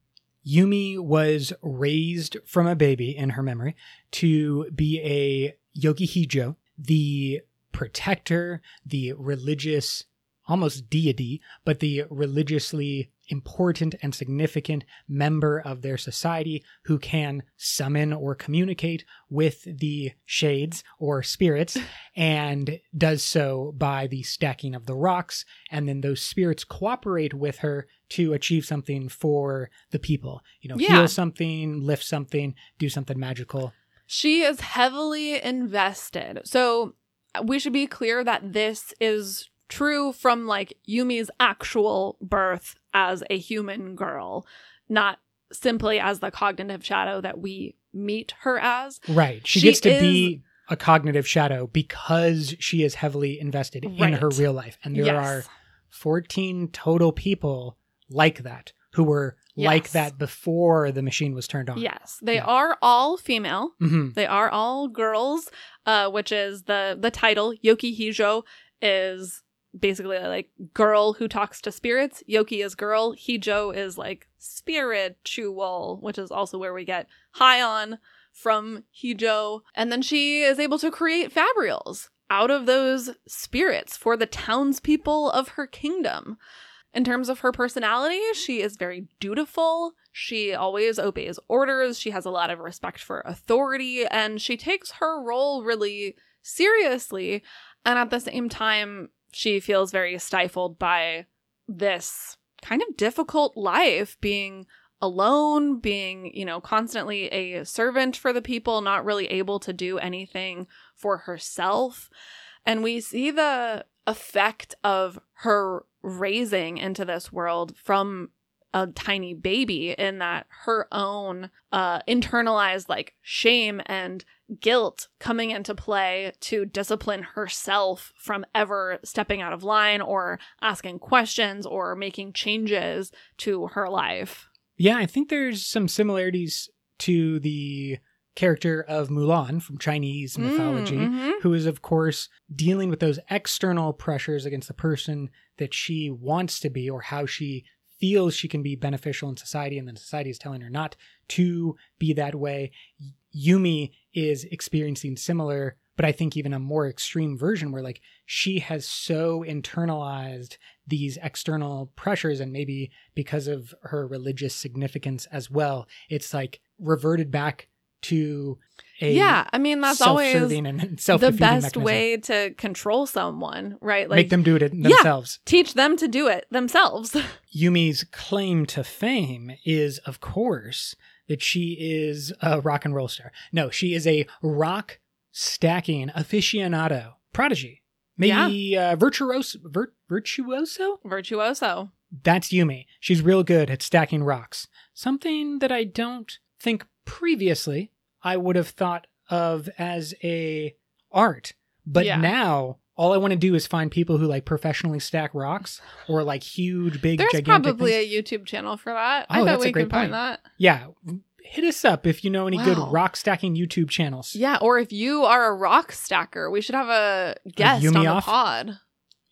Yumi was raised from a baby in her memory to be a Yoki Hijo, the protector, the religious, almost deity, but the religiously important and significant member of their society who can summon or communicate with the shades or spirits *laughs* and does so by the stacking of the rocks. And then those spirits cooperate with her to achieve something for the people. You know, Yeah. heal something, lift something, do something magical. She is heavily invested. So uh, we should be clear that this is true from like Yumi's actual birth as a human girl, not simply as the cognitive shadow that we meet her as. Right. She, She gets to is- be a cognitive shadow because she is heavily invested in her real life. And there Yes. are 14 total people like that who were like that before the machine was turned on. Yes, they Yeah. are all female. hmm They are all girls, uh, which is the the title. Yoki Hijo is basically like girl who talks to spirits. Yoki is girl. Hijo is like spiritual, which is also where we get hion from Hijo. And then she is able to create fabrials out of those spirits for the townspeople of her kingdom. In terms of her personality, she is very dutiful. She always obeys orders. She has a lot of respect for authority, and she takes her role really seriously. And at the same time, she feels very stifled by this kind of difficult life being alone, being, you know, constantly a servant for the people, not really able to do anything for herself. And we see the effect of her raising into this world from a tiny baby in that her own uh internalized like shame and guilt coming into play to discipline herself from ever stepping out of line or asking questions or making changes to her life. Yeah, I think there's some similarities to the character of Mulan from Chinese mythology. Mm, mhm. who is, of course, dealing with those external pressures against the person that she wants to be or how she feels she can be beneficial in society, and then society is telling her not to be that way. Yumi is experiencing similar, but I think even a more extreme version where, like, she has so internalized these external pressures, and maybe because of her religious significance as well, it's like reverted back to a Yeah, I mean that's always and the best mechanism. way to control someone, right? Like make them do it themselves. teach them to do it themselves. *laughs* Yumi's claim to fame is, of course, that she is a rock and roll star. No, she is a rock stacking aficionado, prodigy, maybe uh, virtuoso. Vir- virtuoso. Virtuoso. That's Yumi. She's real good at stacking rocks. Something that I don't think previously I would have thought of as a art. But Yeah. now all I want to do is find people who like professionally stack rocks or like huge, big, There's gigantic probably things. a YouTube channel for that. Oh, I bet that's a we great can find point. that. Yeah. Hit us up if you know any good rock stacking YouTube channels. Yeah, or if you are a rock stacker, we should have a guest Yumi on the off? pod.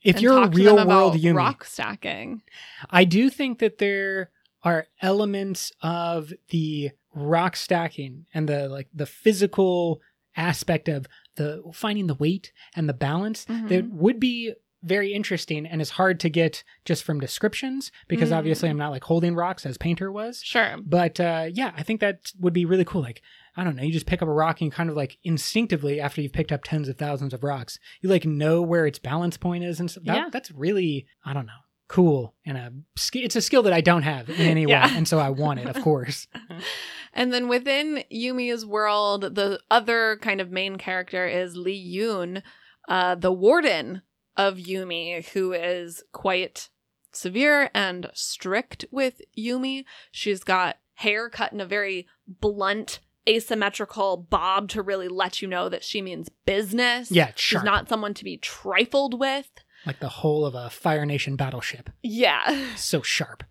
If you're a real world about Yumi, rock stacking. I do think that there are elements of the rock stacking and the like the physical aspect of the finding the weight and the balance Mhm. that would be very interesting and is hard to get just from descriptions because Mm. obviously I'm not like holding rocks as Painter was. Sure. But uh, yeah, I think that would be really cool. Like, I don't know, you just pick up a rock and kind of like instinctively, after you've picked up tens of thousands of rocks, you like know where its balance point is and stuff. That, Yeah. That's really, I don't know, cool. And a, it's a skill that I don't have in any Yeah. way. And so I want it, of *laughs* course. And then within Yumi's world, the other kind of main character is Liyun, uh, the warden of Yumi, who is quite severe and strict with Yumi. She's got hair cut in a very blunt, asymmetrical bob to really let you know that she means business. Yeah, She's not someone to be trifled with. Like the whole of a Fire Nation battleship. Yeah. So sharp.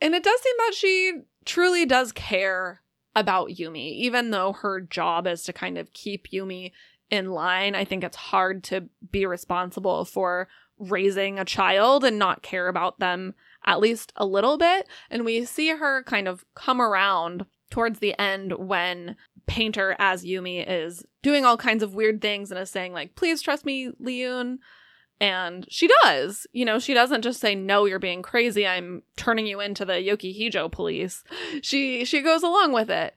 And it does seem that she truly does care about Yumi, even though her job is to kind of keep Yumi in line. I think it's hard to be responsible for raising a child and not care about them at least a little bit. And we see her kind of come around towards the end when Painter as Yumi is doing all kinds of weird things and is saying like, "Please trust me, Liyun." And she does. You know, she doesn't just say, "No, you're being crazy. I'm turning you into the Yokihijo police." *laughs* She she goes along with it.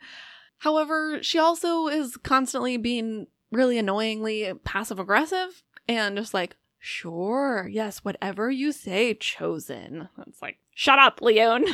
However, she also is constantly being really annoyingly passive aggressive and just like, "Sure. Yes, whatever you say, chosen." It's like, "Shut up, Liyun."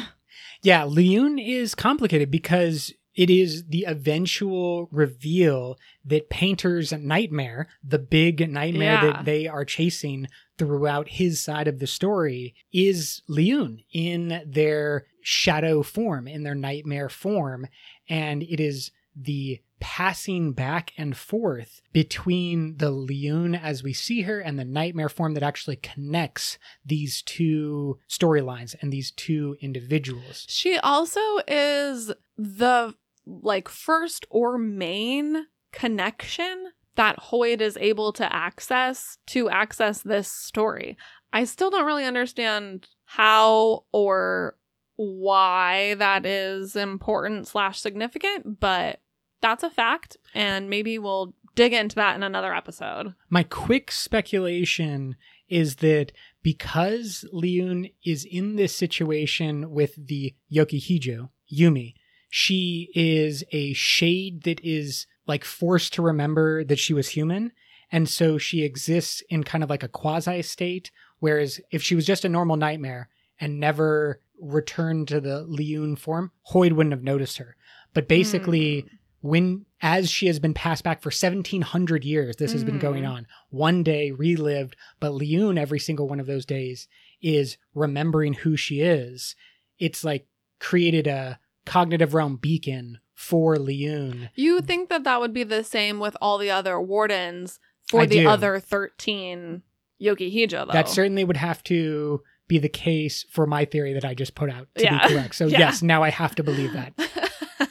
Yeah, Liyun is complicated because it is the eventual reveal that Painter's nightmare, the big nightmare Yeah. that they are chasing throughout his side of the story, is Liyun in their shadow form, in their nightmare form. And it is the passing back and forth between the Liyun as we see her and the nightmare form that actually connects these two storylines and these two individuals. She also is the like first or main connection that Hoid is able to access to access this story. I still don't really understand how or why that is important slash significant, but that's a fact, and maybe we'll dig into that in another episode. My quick speculation is that because Liyun is in this situation with the Yokihijo, Yumi, she is a shade that is like forced to remember that she was human. And so she exists in kind of like a quasi state. Whereas if she was just a normal nightmare and never returned to the Liyun form, Hoid wouldn't have noticed her. But basically, when as she has been passed back for 1700 years this has been Mhm. going on one day relived but liyun every single one of those days is remembering who she is it's like created a cognitive realm beacon for liyun You think that that would be the same with all the other wardens for I the do. other 13 Yokihijo, though? that certainly would have to be the case for my theory that i just put out to Yeah. be correct so *laughs* Yeah. yes now i have to believe that *laughs*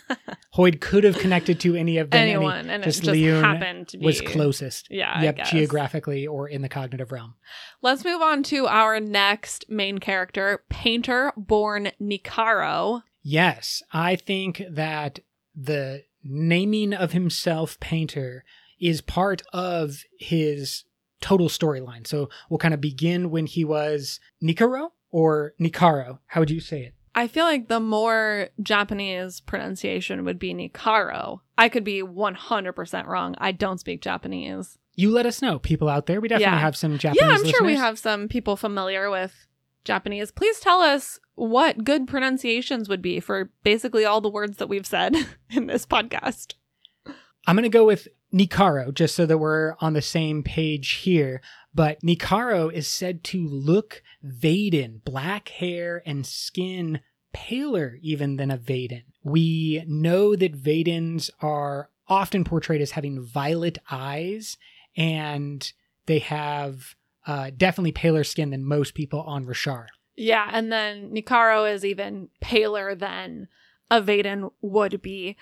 hoid could have connected to any of them and he Anyone, and it just just Liyun happened to be. was closest Yeah, yep geographically or in the cognitive realm Let's move on to our next main character, Painter born Nikaro. Yes, I think that the naming of himself Painter is part of his total storyline. So we'll kind of begin when he was Nikaro or Nikaro. How would you say it? I feel like the more Japanese pronunciation would be Nikaro. I could be 100% wrong. I don't speak Japanese. You let us know, people out there. We definitely Yeah. have some Japanese yeah, I'm sure we have some people familiar with Japanese. Please tell us what good pronunciations would be for basically all the words that we've said *laughs* in this podcast. I'm going to go with Nikaro just so that we're on the same page here. But Nikaro is said to look Veden, black hair and skin paler even than a Veden. We know that Vedens are often portrayed as having violet eyes and they have uh, definitely paler skin than most people on Roshar. Yeah, and then Nikaro is even paler than a Veden would be.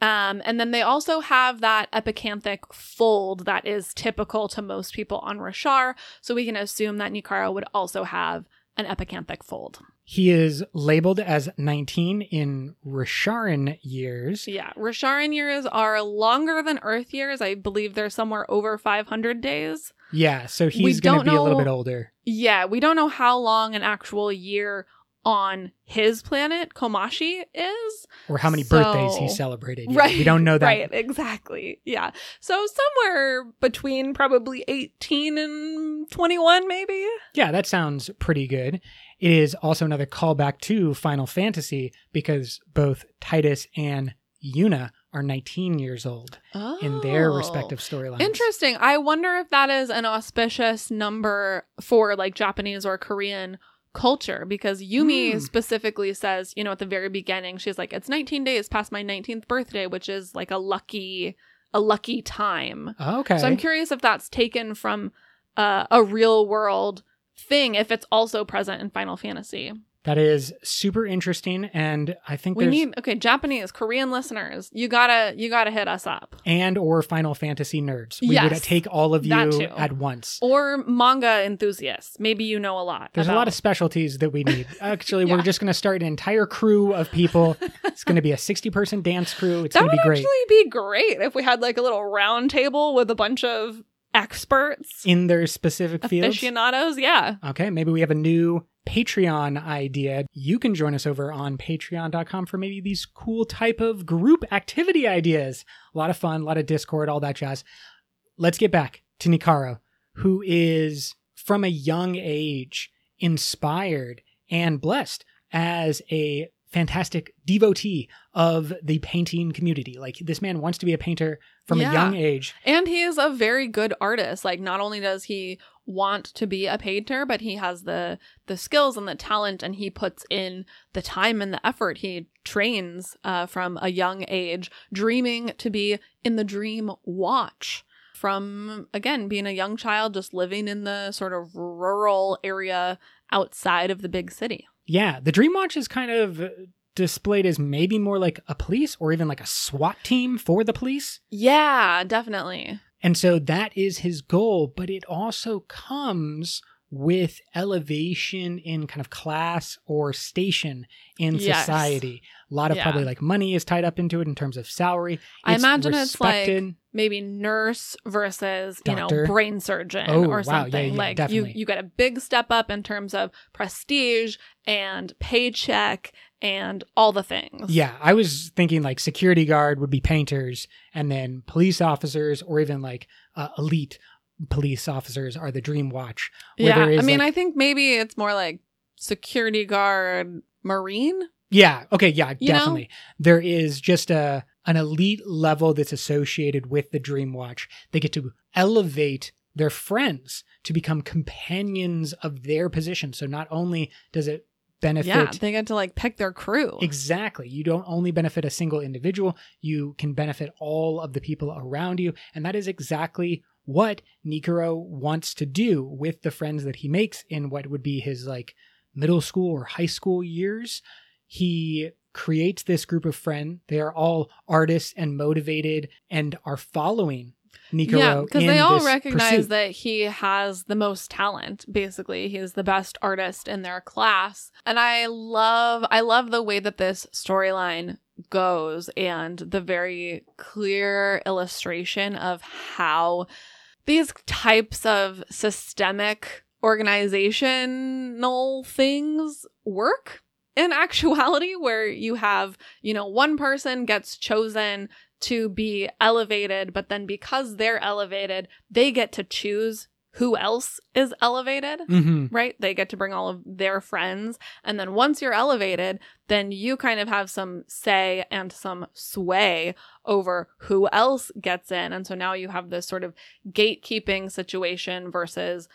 Um, and then they also have that epicanthic fold that is typical to most people on Roshar. So we can assume that Nikaro would also have an epicanthic fold. He is labeled as 19 in Rosharan years. Yeah, Rosharan years are longer than Earth years. I believe they're somewhere over 500 days. Yeah, so he's going to be a little bit older. Yeah, we don't know how long an actual year on his planet Komashi is. Or how many So- birthdays he celebrated. Right. We don't know that. Right, exactly. Yeah. So somewhere between probably 18 and 21 maybe. Yeah, that sounds pretty good. It is also another callback to Final Fantasy because both Tidus and Yuna are 19 years old in their Oh. respective storylines. Interesting. I wonder if that is an auspicious number for like Japanese or Korean culture because Yumi Hmm. specifically says, you know, at the very beginning, she's like, it's 19 days past my 19th birthday, which is like a lucky, a lucky time. Okay. So I'm curious if that's taken from uh, a real world thing, if it's also present in Final Fantasy. That is super interesting, and I think We need okay, Japanese, Korean listeners, you gotta you gotta hit us up. and or Final Fantasy nerds. We would take all of you at once. Or manga enthusiasts. Maybe you know a lot. There's a lot of specialties that we need. *laughs* Actually, Yeah. we're just to start an entire crew of people. it's to be a 60 person dance crew. It's that would be great. actually be great if we had like a little round table with a bunch of experts, in their specific fields. aficionados. Yeah. Okay, maybe we have a new Patreon idea. You can join us over on patreon.com for maybe these cool type of group activity ideas. A lot of fun, a lot of Discord, all that jazz. Let's get back to Nikaro, who is from a young age inspired and blessed as a fantastic devotee of the painting community. Like this man wants to be a painter from Yeah. a young age. And he is a very good artist. Like not only does he want to be a painter, but he has the the skills and the talent and he puts in the time and the effort. He trains uh, from a young age, dreaming to be in the dream watch. From again being a young child, just living in the sort of rural area outside of the big city. Yeah, the Dream Watch is kind of displayed as maybe more like a police or even like a SWAT team for the police. Yeah, definitely. And so that is his goal, but it also comes with elevation in kind of class or station in Yes. society. A lot of Yeah. probably like money is tied up into it in terms of salary. I imagine it's like maybe nurse versus you know brain surgeon Oh, or wow. something Yeah, yeah, like definitely. you you get a big step up in terms of prestige and paycheck and all the things Yeah, I was thinking like security guard would be painters, and then police officers or even like uh, elite police officers are the Dream Watch. yeah i mean like- i think maybe it's more like security guard marine Yeah. Okay. Yeah. You know? definitely. There is just a an elite level that's associated with the Dream Watch. They get to elevate their friends to become companions of their position. So not only does it benefit yeah they get to like pick their crew Exactly. You don't only benefit a single individual, you can benefit all of the people around you. And that is exactly what Nikuro wants to do with the friends that he makes in what would be his like middle school or high school years. He creates this group of friends. They are all artists and motivated and are following Yeah because they all recognize pursuit. that he has the most talent basically he's the best artist in their class and i love i love the way that this storyline goes and the very clear illustration of how these types of systemic organizational things work in *laughs* actuality where you have you know one person gets chosen to be elevated, but then because they're elevated, they get to choose who else is elevated, Mhm. right? They get to bring all of their friends. And then once you're elevated, then you kind of have some say and some sway over who else gets in. And so now you have this sort of gatekeeping situation versus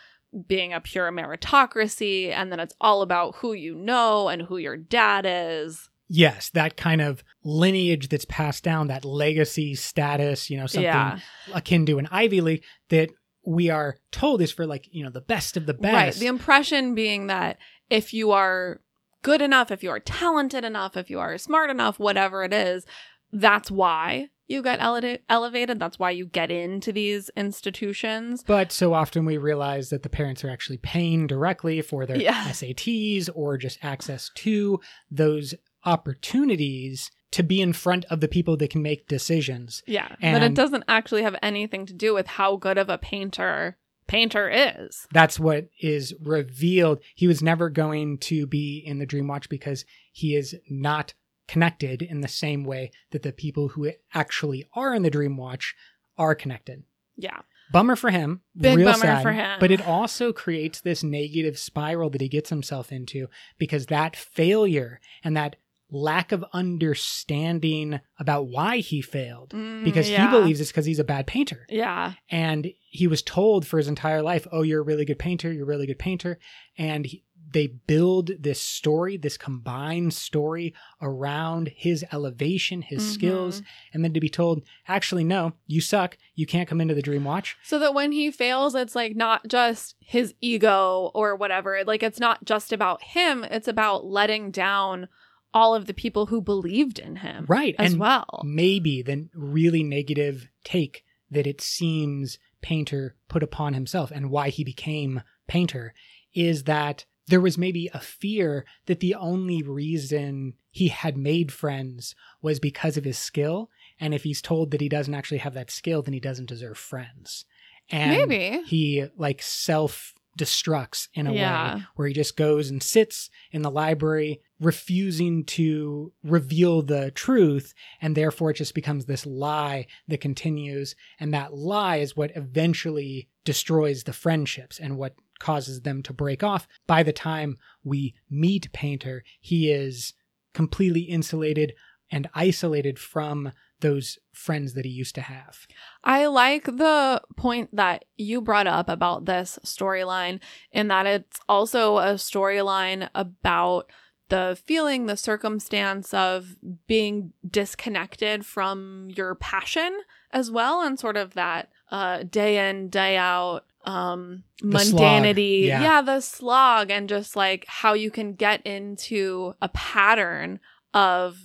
being a pure meritocracy. And then it's all about who you know and who your dad is. Yes, that kind of lineage that's passed down, that legacy status, you know, something Yeah. akin to an Ivy League that we are told is for like, you know, the best of the best. Right. The impression being that if you are good enough, if you are talented enough, if you are smart enough, whatever it is, that's why you get ele- elevated. That's why you get into these institutions. but so often we realize that the parents are actually paying directly for their Yeah. SATs or just access to those opportunities to be in front of the people that can make decisions. Yeah. but it doesn't actually have anything to do with how good of a painter Painter is. That's what is revealed. He was never going to be in the Dream Watch because he is not connected in the same way that the people who actually are in the Dream Watch are connected. Yeah. Bummer for him. Big real bummer sad, for him. But it also creates this negative spiral that he gets himself into because that failure and that lack of understanding about why he failed Mm, because yeah. he believes it's because he's a bad painter Yeah. and he was told for his entire life oh you're a really good painter you're a really good painter and he, they build this story this combined story around his elevation his Mhm. skills and then to be told actually no you suck you can't come into the dream watch So that when he fails, it's like not just his ego or whatever. Like it's not just about him, it's about letting down all of the people who believed in him right as and well. maybe the really negative take that it seems painter put upon himself and why he became painter is that there was maybe a fear that the only reason he had made friends was because of his skill and if he's told that he doesn't actually have that skill then he doesn't deserve friends and Maybe. he like self destructs in a Yeah. way where he just goes and sits in the library refusing to reveal the truth and therefore it just becomes this lie that continues and that lie is what eventually destroys the friendships and what causes them to break off by the time we meet painter he is completely insulated and isolated from those friends that he used to have. I like the point that you brought up about this storyline, in that it's also a storyline about the feeling, the circumstance of being disconnected from your passion as well, and sort of that uh, day in, day out um The mundanity. Yeah. yeah the slog and just like how you can get into a pattern of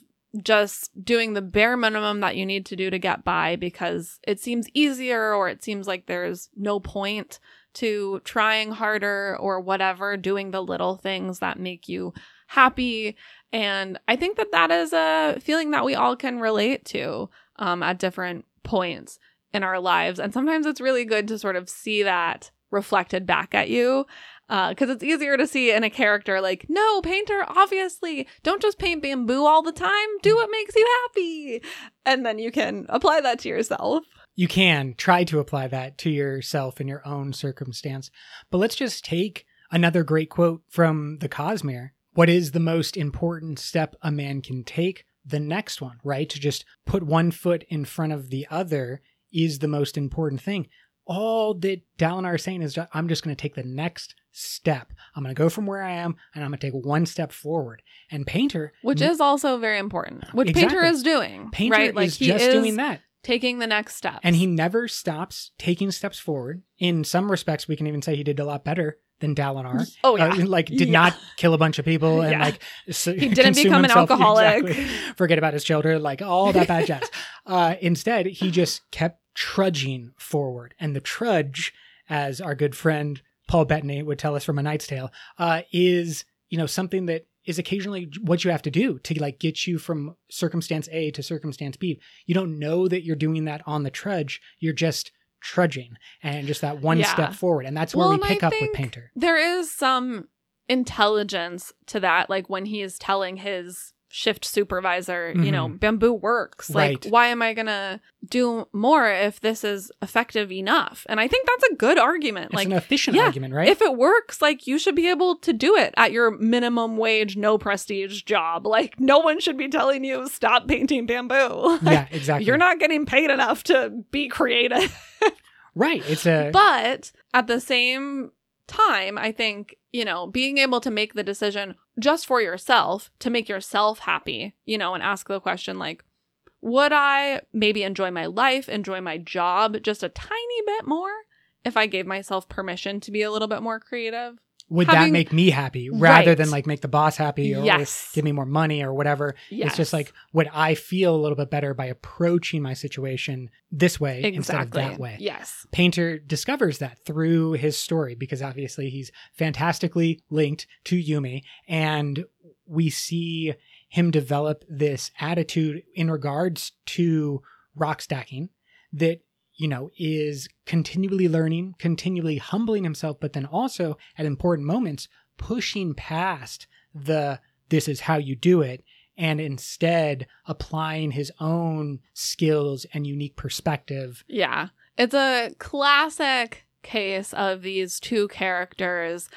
just doing the bare minimum that you need to do to get by because it seems easier or it seems like there's no point to trying harder or whatever, doing the little things that make you happy. And I think that that is a feeling that we all can relate to um, at different points in our lives. And sometimes it's really good to sort of see that reflected back at you Uh, because it's easier to see in a character like, no, painter, obviously, don't just paint bamboo all the time. Do what makes you happy. And then you can apply that to yourself. you can try to apply that to yourself in your own circumstance. But let's just take another great quote from the Cosmere. What is the most important step a man can take? The next one, right? To just put one foot in front of the other is the most important thing. All that Dalinar is saying is, I'm just going to take the next step. I'm going to go from where I am and I'm going to take one step forward. And Painter, Which is also very important, which Painter is doing. Painter right? Like is he just is doing that. taking the next step. And he never stops taking steps forward. In some respects, we can even say he did a lot better than Dalinar. *laughs* Oh, yeah. Uh, like did Yeah. not kill a bunch of people and Yeah. like so, He didn't become an *laughs* alcoholic. Exactly. Forget about his children, like all that bad jazz. *laughs* Uh, instead, he just kept trudging forward, and the trudge, as our good friend Paul Bettany would tell us from A Knight's Tale, uh, is you know something that is occasionally what you have to do to like get you from circumstance A to circumstance B. You don't know that you're doing that on the trudge. You're just trudging and just that one Yeah. step forward. And that's where Well, we pick I up with Painter. There is some intelligence to that, like when he is telling his shift supervisor, you know, bamboo works. Like, Mm-hmm. Right. why am I gonna do more if this is effective enough? And I think that's a good argument. It's like, an efficient yeah, argument, right? if it works, like you should be able to do it at your minimum wage, no prestige job. Like, no one should be telling you stop painting bamboo. Like, *laughs* yeah, exactly. You're not getting paid enough to be creative. right. It's a But at the same time, I think, you know, being able to make the decision just for yourself to make yourself happy, you know, and ask the question like, would I maybe enjoy my life, enjoy my job just a tiny bit more if I gave myself permission to be a little bit more creative? Would that make me happy rather Right. than like make the boss happy or Yes. give me more money or whatever? It's just like would I feel a little bit better by approaching my situation this way instead of that way? Yes. Painter discovers that through his story because obviously he's fantastically linked to Yumi and we see him develop this attitude in regards to rock stacking that you know, is continually learning, continually humbling himself, but then also at important moments pushing past the this is how you do it and instead applying his own skills and unique perspective. Yeah. It's a classic case of these two characters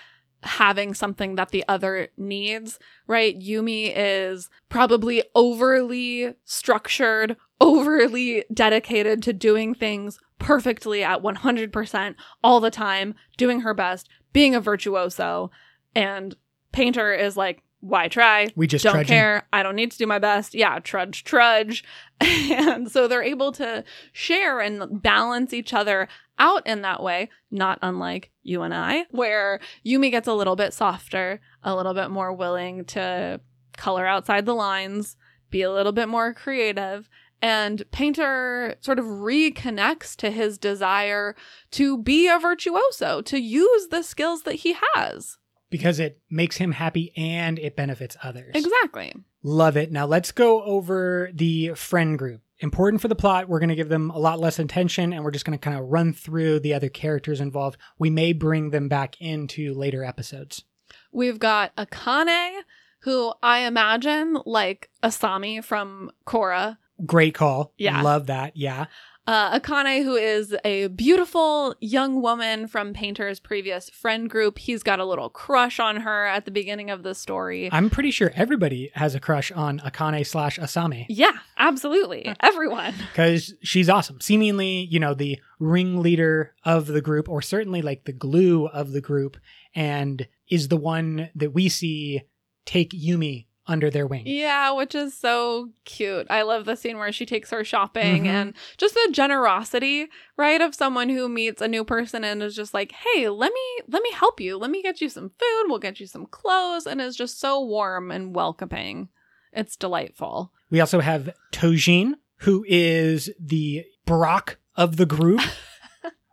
having something that the other needs, right? Yumi is probably overly structured, overly dedicated to doing things perfectly at 100% all the time, doing her best, being a virtuoso. And Painter is like, why try? We just don't trudging. care. I don't need to do my best. Yeah, trudge, trudge. *laughs* and so they're able to share and balance each other out in that way, not unlike you and I, where Yumi gets a little bit softer, a little bit more willing to color outside the lines, be a little bit more creative. And Painter sort of reconnects to his desire to be a virtuoso, to use the skills that he has. because it makes him happy and it benefits others. Exactly. Love it. Now let's go over the friend group. Important for the plot. We're going to give them a lot less attention and we're just going to kind of run through the other characters involved. We may bring them back into later episodes. We've got Akane, who I imagine like Asami from Korra. Great call. Yeah. Love that. Yeah. Uh, Akane, who is a beautiful young woman from Painter's previous friend group. He's got a little crush on her at the beginning of the story. I'm pretty sure everybody has a crush on Akane slash Asami. yeah, absolutely. Everyone. because she's awesome. Seemingly, you know, the ringleader of the group, or certainly like the glue of the group, and is the one that we see take Yumi under their wing. Yeah, which is so cute. I love the scene where she takes her shopping Mhm. and just the generosity, right, of someone who meets a new person and is just like, "Hey, let me let me help you. Let me get you some food. We'll get you some clothes." And is just so warm and welcoming. It's delightful. We also have Tojin, who is the Brock of the group. *laughs*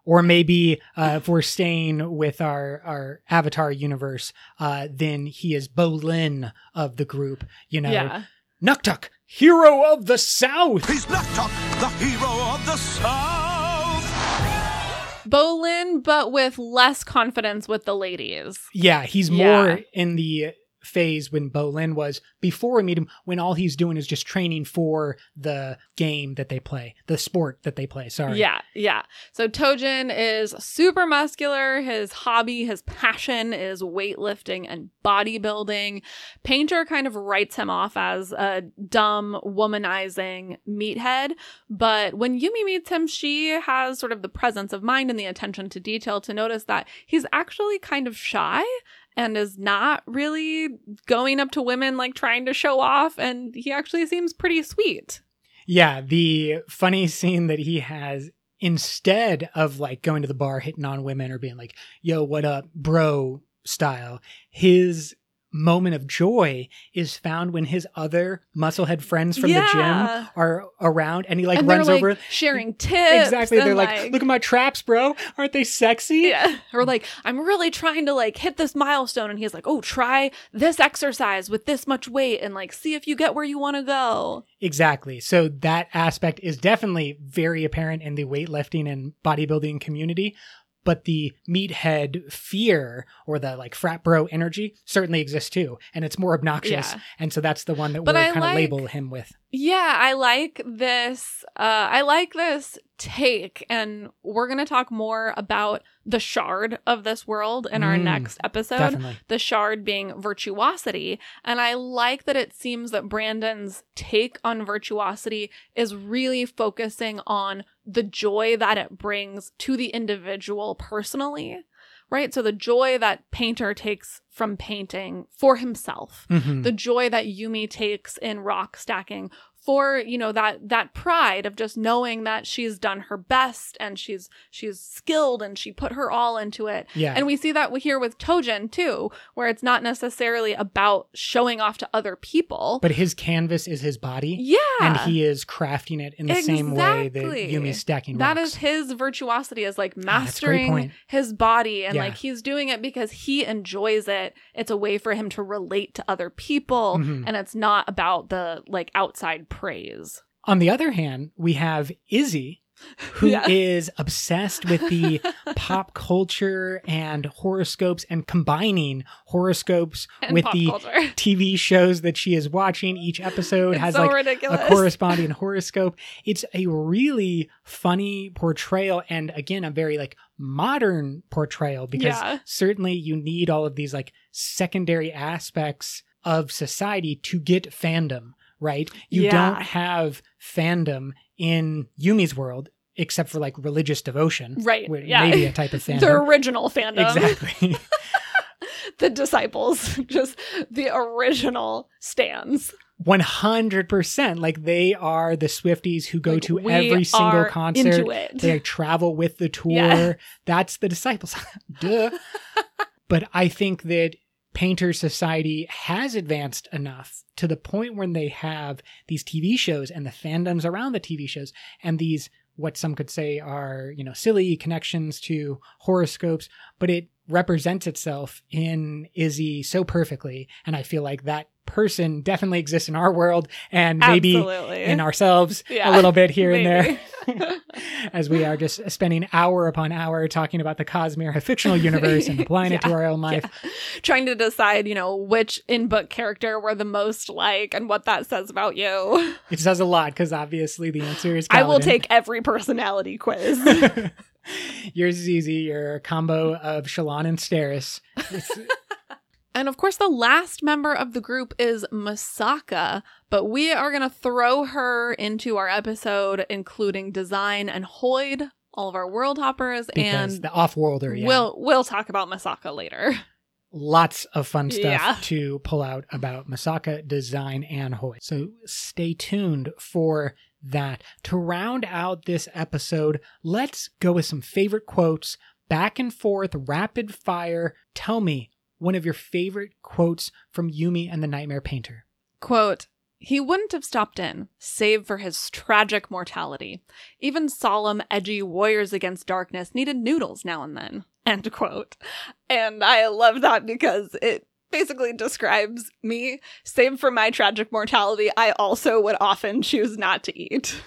or maybe uh, if we're staying with our, our Avatar universe, uh, then he is Bolin of the group. You know, Yeah. Nuktuk, hero of the South. He's Nuktuk, the hero of the South! Bolin, but with less confidence with the ladies. Yeah, he's Yeah. more in the phase when Bolin was before we meet him, when all he's doing is just training for the game that they play, the sport that they play. Sorry. Yeah, yeah. So Tojin is super muscular. His hobby, his passion is weightlifting and bodybuilding. Painter kind of writes him off as a dumb, womanizing meathead. But when Yumi meets him, she has sort of the presence of mind and the attention to detail to notice that he's actually kind of shy and is not really going up to women like trying to show off. And he actually seems pretty sweet. Yeah, the funny scene that he has instead of like going to the bar, hitting on women, or being like, yo, what up, bro style, his moment of joy is found when his other musclehead friends from the gym are around and he like and runs like over. sharing tips. Exactly. They're and, like, look at my traps, bro. Aren't they sexy? yeah. Or like, I'm really trying to like hit this milestone. And he's like, oh, try this exercise with this much weight and like see if you get where you want to go. Exactly. So that aspect is definitely very apparent in the weightlifting and bodybuilding community. But the meathead fear or the like frat bro energy certainly exists too. And it's more obnoxious. Yeah. And so that's the one that we're I kind of like- label him with. Yeah, I like this. Uh, I like this take, and we're gonna talk more about the shard of this world in our Mm, next episode. Definitely. the shard being virtuosity. And I like that it seems that Brandon's take on virtuosity is really focusing on the joy that it brings to the individual personally. Right? So the joy that Painter takes from painting for himself, Mhm. the joy that Yumi takes in rock stacking for you know that that pride of just knowing that she's done her best and she's she's skilled and she put her all into it yeah. and we see that here with Tojin too, where it's not necessarily about showing off to other people. but his canvas is his body. yeah. And he is crafting it in the same way that Exactly. Yumi's stacking that rocks. is his virtuosity is like Ah, that's a great mastering his body and Yeah. like he's doing it because he enjoys it. It's a way for him to relate to other people Mhm. and it's not about the like outside praise. On the other hand, we have Izzy, who *laughs* is Yeah. obsessed with the *laughs* pop culture and horoscopes and combining horoscopes And with the culture. *laughs* TV shows that she is watching. Each episode It's has so like ridiculous. a corresponding horoscope. It's a really funny portrayal and again a very like modern portrayal because Yeah. certainly you need all of these like secondary aspects of society to get fandom, right? You Yeah. don't have fandom in Yumi's world except for like religious devotion. Right, yeah. Maybe a *laughs* type of fandom. the original fandom. Exactly. *laughs* *laughs* the disciples. Just the original stands. 100%. Like they are the Swifties who go Like, to every single are concert. Into it. They travel with the tour. Yeah. That's the disciples. Duh. but I think that Painter Society has advanced enough to the point when they have these TV shows and the fandoms around the TV shows and these what some could say are, you know, silly connections to horoscopes, but it represents itself in Izzy so perfectly. And I feel like that person definitely exists in our world and maybe Absolutely. in ourselves Yeah. a little bit here and there *laughs* *laughs* as we are just spending hour upon hour talking about the Cosmere a fictional universe and applying it to our own life. Trying to decide, you know, which in book character we're the most like and what that says about you. It says a lot because obviously the answer is I will take every personality quiz. *laughs* Yours is easy. You're a combo of Shallan and Steris. And of course, the last member of the group is Masaka, but we are going to throw her into our episode, including Design and Hoid, all of our world hoppers, because and the off-worlder, yeah. we'll we'll talk about Masaka later. lots of fun stuff Yeah. to pull out about Masaka, Design, and Hoid. So stay tuned for that. To round out this episode, let's go with some favorite quotes, back and forth, rapid fire. Tell me one of your favorite quotes from Yumi and the Nightmare Painter. Quote, he wouldn't have stopped in, save for his tragic mortality. Even solemn, edgy warriors against darkness needed noodles now and then. *laughs* End quote. And I love that because it basically describes me. Save for my tragic mortality, I also would often choose not to eat.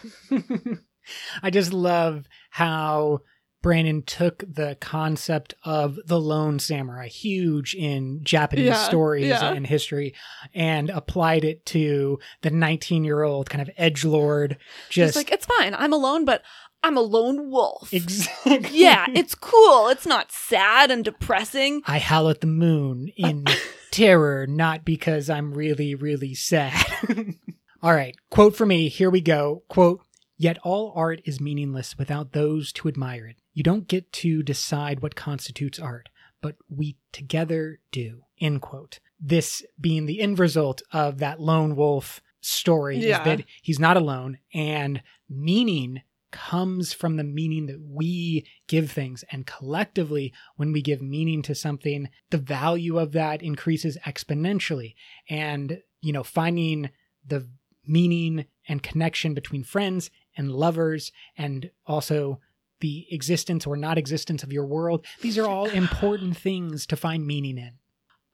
*laughs* I just love how Brandon took the concept of the lone samurai, huge in Japanese Yeah, stories yeah. and history, and applied it to the 19 year old kind of edge lord. Just Just like, it's fine. I'm alone, but I'm a lone wolf. exactly. yeah, it's cool. It's not sad and depressing. I howl at the moon in *laughs* terror, not because I'm really, really sad. *laughs* all right, quote for me. Here we go. Quote, Yet all art is meaningless without those to admire it. You don't get to decide what constitutes art, but we together do. End quote. This being the end result of that lone wolf story Yeah. is that he's not alone and meaning comes from the meaning that we give things and collectively when we give meaning to something the value of that increases exponentially and you know finding the meaning and connection between friends and lovers and also the existence or not existence of your world these are all important things to find meaning in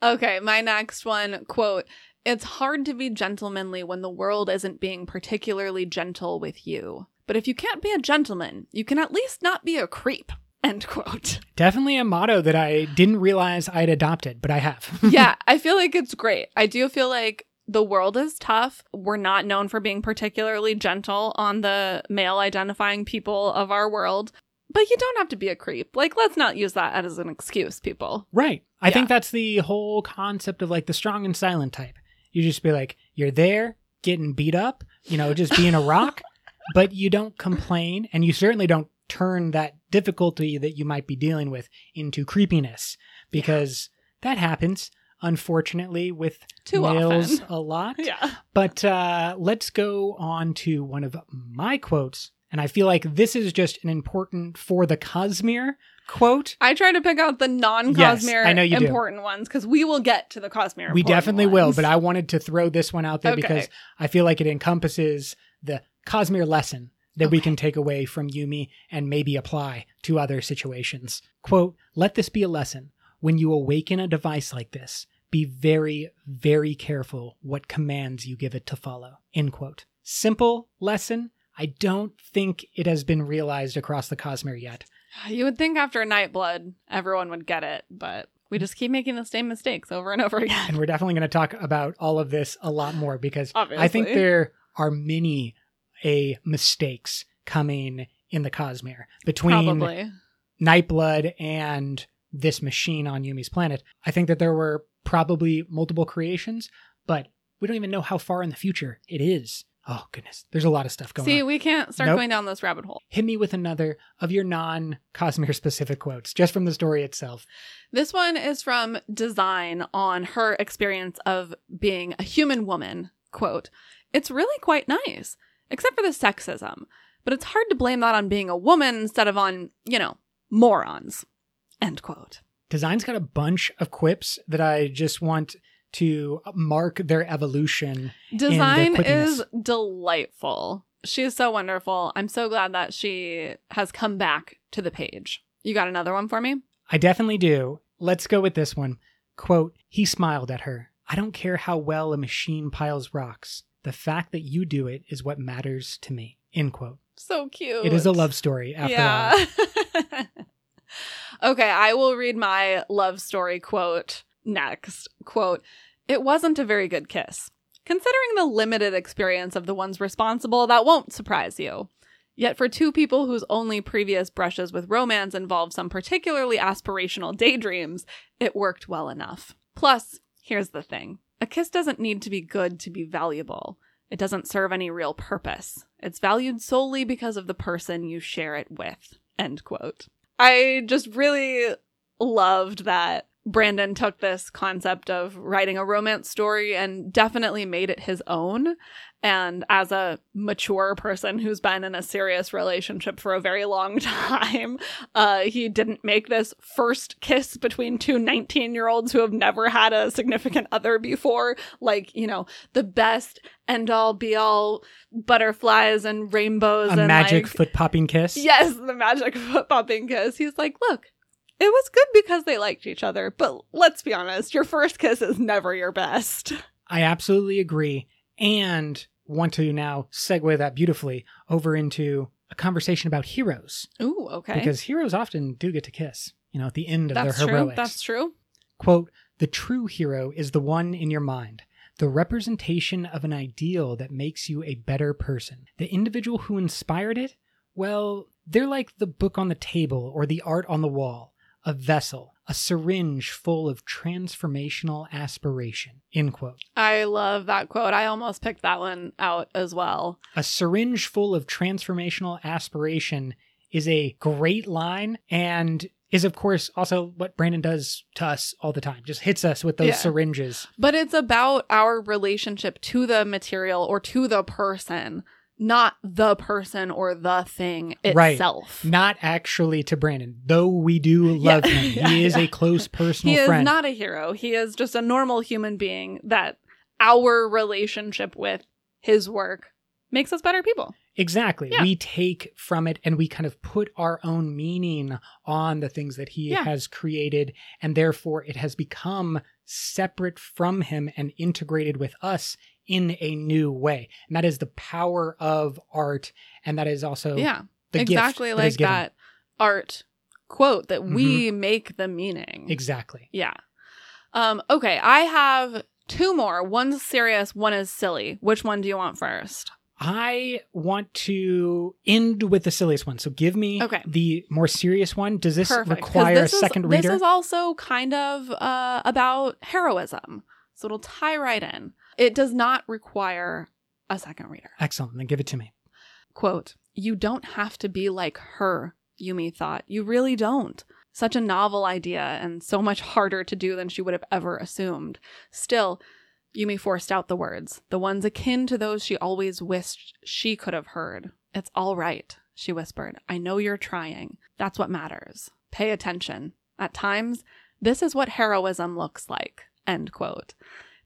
Okay, my next one quote It's hard to be gentlemanly when the world isn't being particularly gentle with you. But if you can't be a gentleman, you can at least not be a creep. *laughs* End quote. definitely a motto that i didn't realize i'd adopted but i have *laughs* yeah, I feel like it's great. I do feel like the world is tough. We're not known for being particularly gentle on the male identifying people of our world. But you don't have to be a creep. Like, let's not use that as an excuse, people. Right. I Yeah. think that's the whole concept of like the strong and silent type. You just be like, you're there getting beat up, you know, just being a rock, *laughs* but you don't complain and you certainly don't turn that difficulty that you might be dealing with into creepiness because that happens unfortunately with Too males often. a lot. *laughs* Yeah. But uh, let's go on to one of my quotes. And I feel like this is just an important for the Cosmere quote. I try to pick out the non Yes, Cosmere I know you do. important ones because we will get to the Cosmere. we definitely will, but I wanted to throw this one out there Okay. because I feel like it encompasses the Cosmere lesson that we can take away from Yumi and maybe apply to other situations. Quote, let this be a lesson. When you awaken a device like this, be very, very careful what commands you give it to follow. End quote. Simple lesson. I don't think it has been realized across the Cosmere yet. You would think after Nightblood, everyone would get it, but we just keep making the same mistakes over and over again. And we're definitely going to talk about all of this a lot more because I think there are many a mistakes coming in the Cosmere between Probably. Nightblood and this machine on Yumi's planet. I think that there were probably multiple creations, but we don't even know how far in the future it is. Oh goodness, there's a lot of stuff going See, on. See, we can't start Nope. going down this rabbit hole. Hit me with another of your non-Cosmere *laughs* specific quotes, just from the story itself. This one is from Design on her experience of being a human woman. Quote, It's really quite nice, except for the sexism, but it's hard to blame that on being a woman instead of on, you know, morons. End quote. Design's got a bunch of quips that I just want to mark their evolution. Design quippiness. is delightful. She is so wonderful. I'm so glad that she has come back to the page. You got another one for me? I definitely do. Let's go with this one. Quote, he smiled at her. I don't care how well a machine piles rocks. The fact that you do it is what matters to me. End quote. So cute. It is a love story after all. *laughs* okay, I will read my love story quote next. Quote, It wasn't a very good kiss. Considering the limited experience of the ones responsible, that won't surprise you. Yet for two people whose only previous brushes with romance involved some particularly aspirational daydreams, it worked well enough. Plus, here's the thing. A kiss doesn't need to be good to be valuable. It doesn't serve any real purpose. It's valued solely because of the person you share it with. End quote. I just really loved that Brandon took this concept of writing a romance story and definitely made it his own. And as a mature person who's been in a serious relationship for a very long *laughs* time, uh, he didn't make this first kiss between two 19 year olds who have never had a significant other before, like, you know, the best end all be all butterflies and rainbows A and magic like, foot popping kiss. Yes, the magic foot popping kiss. He's like, look, it was good because they liked each other, but let's be honest, your first kiss is never your best. I absolutely agree. And want to now segue that beautifully over into a conversation about heroes. Ooh, okay. Because heroes often do get to kiss, you know, at the end of that's their true. heroics. That's true. Quote, the true hero is the one in your mind, the representation of an ideal that makes you a better person. The individual who inspired it, well, they're like the book on the table or the art on the wall, a vessel, a syringe full of transformational aspiration. End quote. I love that quote. I almost picked that one out as well. A syringe full of transformational aspiration is a great line and is of course also what Brandon does to us all the time. Just hits us with those Yeah. syringes. But it's about our relationship to the material or to the person, not the person or the thing itself. Right. Not actually to Brandon, though we do love Yeah. him. He *laughs* Yeah, is yeah. a close personal friend. He is not a hero. He is just a normal human being that our relationship with his work makes us better people. exactly. We take from it and we kind of put our own meaning on the things that he has created, and therefore it has become separate from him and integrated with us in a new way. And that is the power of art, and that is also yeah. the exactly that like given. that art quote that Mm-hmm. we make the meaning. Exactly. Yeah. Um, okay, I have two more. One's serious, one is silly. Which one do you want first? I want to end with the silliest one. So give me Okay. the more serious one. Does this Perfect. require this a second is, reader? This is also kind of uh, about heroism. So it'll tie right in. It does not require a second reader. Excellent. Then give it to me. Quote, You don't have to be like her, Yumi thought. You really don't. Such a novel idea and so much harder to do than she would have ever assumed. Still, Yumi forced out the words, the ones akin to those she always wished she could have heard. It's all right, she whispered. I know you're trying. That's what matters. Pay attention. At times, this is what heroism looks like. End quote.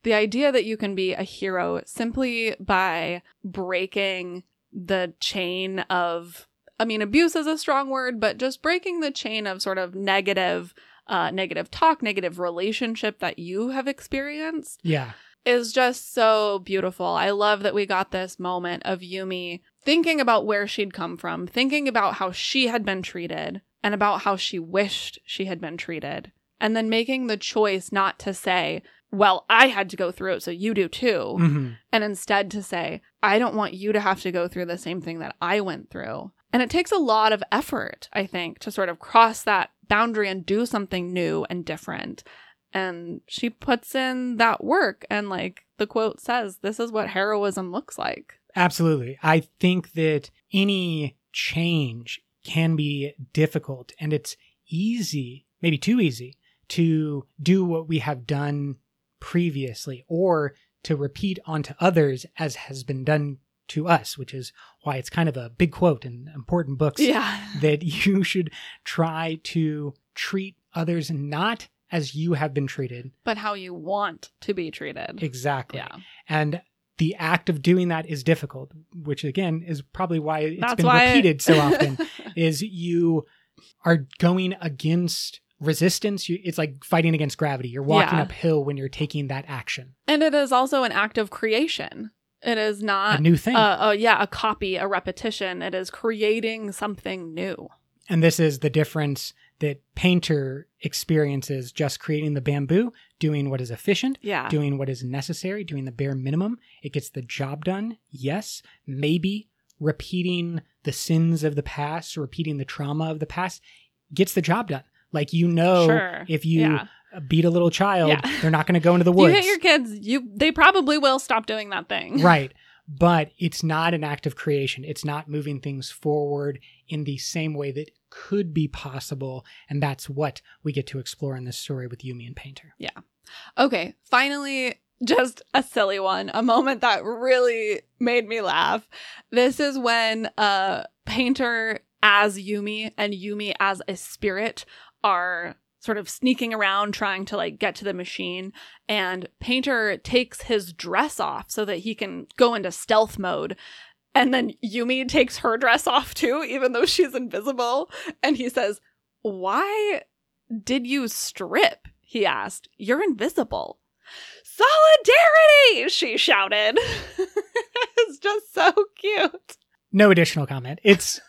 The idea that you can be a hero simply by breaking the chain of I mean abuse is a strong word, but just breaking the chain of sort of negative uh negative talk, negative relationship that you have experienced Yeah. is just so beautiful. I love that we got this moment of Yumi thinking about where she'd come from, thinking about how she had been treated, and about how she wished she had been treated, and then making the choice not to say, well, I had to go through it, so you do too, Mhm. and instead to say, I don't want you to have to go through the same thing that I went through. And it takes a lot of effort, I think, to sort of cross that boundary and do something new and different. And she puts in that work. And like the quote says, this is what heroism looks like. Absolutely. I think that any change can be difficult and it's easy, maybe too easy, to do what we have done previously or to repeat onto others as has been done to us, which is why it's kind of a big quote in important books Yeah. *laughs* that you should try to treat others not as you have been treated. But how you want to be treated. Exactly. Yeah. And the act of doing that is difficult, which again is probably why it's That's been why repeated so *laughs* often. Is you are going against resistance. You, it's like fighting against gravity. You're walking Yeah. uphill when you're taking that action. and it is also an act of creation. It is not a new thing. uh, uh, yeah, a copy, a repetition. It is creating something new. and this is the difference that Painter experiences just creating the bamboo, doing what is efficient, Yeah. doing what is necessary, doing the bare minimum. It gets the job done. Yes, maybe repeating the sins of the past, repeating the trauma of the past gets the job done. Like you know, Sure. if you Yeah. beat a little child, Yeah. they're not going to go into the If you hit your kids, you they probably will stop doing that thing. *laughs* right. But it's not an act of creation. It's not moving things forward in the same way that could be possible. And that's what we get to explore in this story with Yumi and Painter. Yeah. Okay, finally, just a silly one, a moment that really made me laugh. This is when uh Painter as Yumi and Yumi as a spirit are sort of sneaking around trying to like get to the machine and Painter takes his dress off so that he can go into stealth mode. And then Yumi takes her dress off too, even though she's invisible. And he says, Why did you strip? He asked. You're invisible. Solidarity! She shouted. *laughs* it's just so cute. No additional comment. It's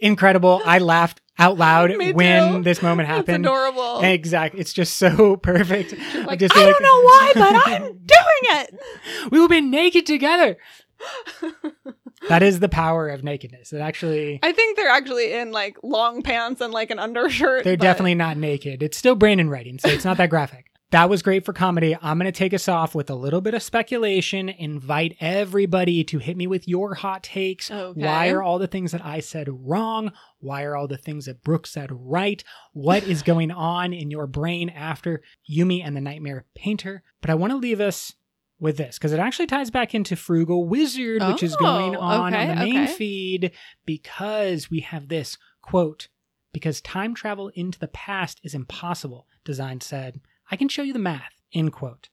incredible. I laughed out loud when too. this moment It's happened. adorable. Exactly. It's just so *laughs* perfect. Like, just I feel don't know why, but I'm *laughs* doing it. we will be naked together. *laughs* That is the power of nakedness. It actually, I think they're actually in like long pants and like an undershirt. they're but- definitely not naked. It's still Brandon writing, so it's not that graphic. That was great for comedy. I'm going to take us off with a little bit of speculation. Invite everybody to hit me with your hot takes. Okay. Why are all the things that I said wrong? Why are all the things that Brooke said right? What is going *laughs* on in your brain after Yumi and the Nightmare Painter? But I want to leave us with this because it actually ties back into Frugal Wizard, which is going Oh, on okay, on the main okay. feed because we have this quote because time travel into the past is impossible, Design said. I can show you the math, end quote.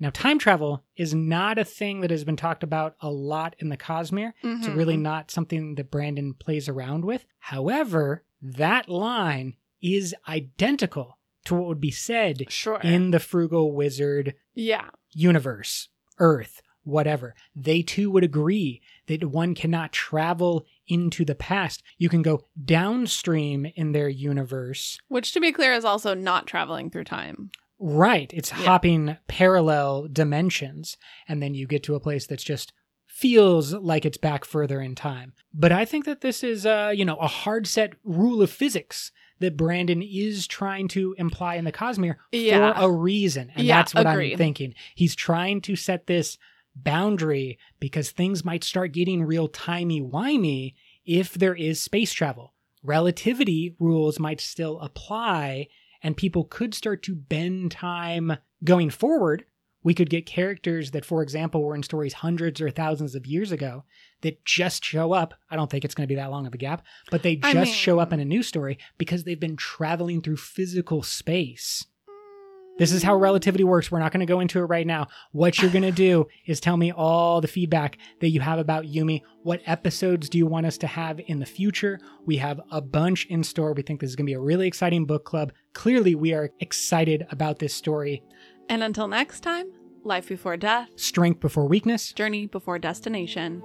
Now, time travel is not a thing that has been talked about a lot in the Cosmere. It's Mhm. really not something that Brandon plays around with. However, that line is identical to what would be said sure. in the Frugal Wizard yeah. universe, Earth, whatever. They too would agree that one cannot travel into the past. You can go downstream in their universe. Which, to be clear, is also not traveling through time. Right. It's Yeah. hopping parallel dimensions. And then you get to a place that's just feels like it's back further in time. But I think that this is, uh, you know, a hard set rule of physics that Brandon is trying to imply in the Cosmere Yeah. for a reason. And Yeah, that's what I'm thinking. He's trying to set this boundary because things might start getting real timey-wimey if there is space travel. Relativity rules might still apply, and people could start to bend time going forward. We could get characters that, for example, were in stories hundreds or thousands of years ago that just show up. I don't think it's going to be that long of a gap, but they I just show up in a new story because they've been traveling through physical space. This is how relativity works. We're not going to go into it right now. What you're going to do is tell me all the feedback that you have about Yumi. What episodes do you want us to have in the future? We have a bunch in store. We think this is going to be a really exciting book club. Clearly, we are excited about this story. And until next time, life before death, Strength before weakness. journey before destination.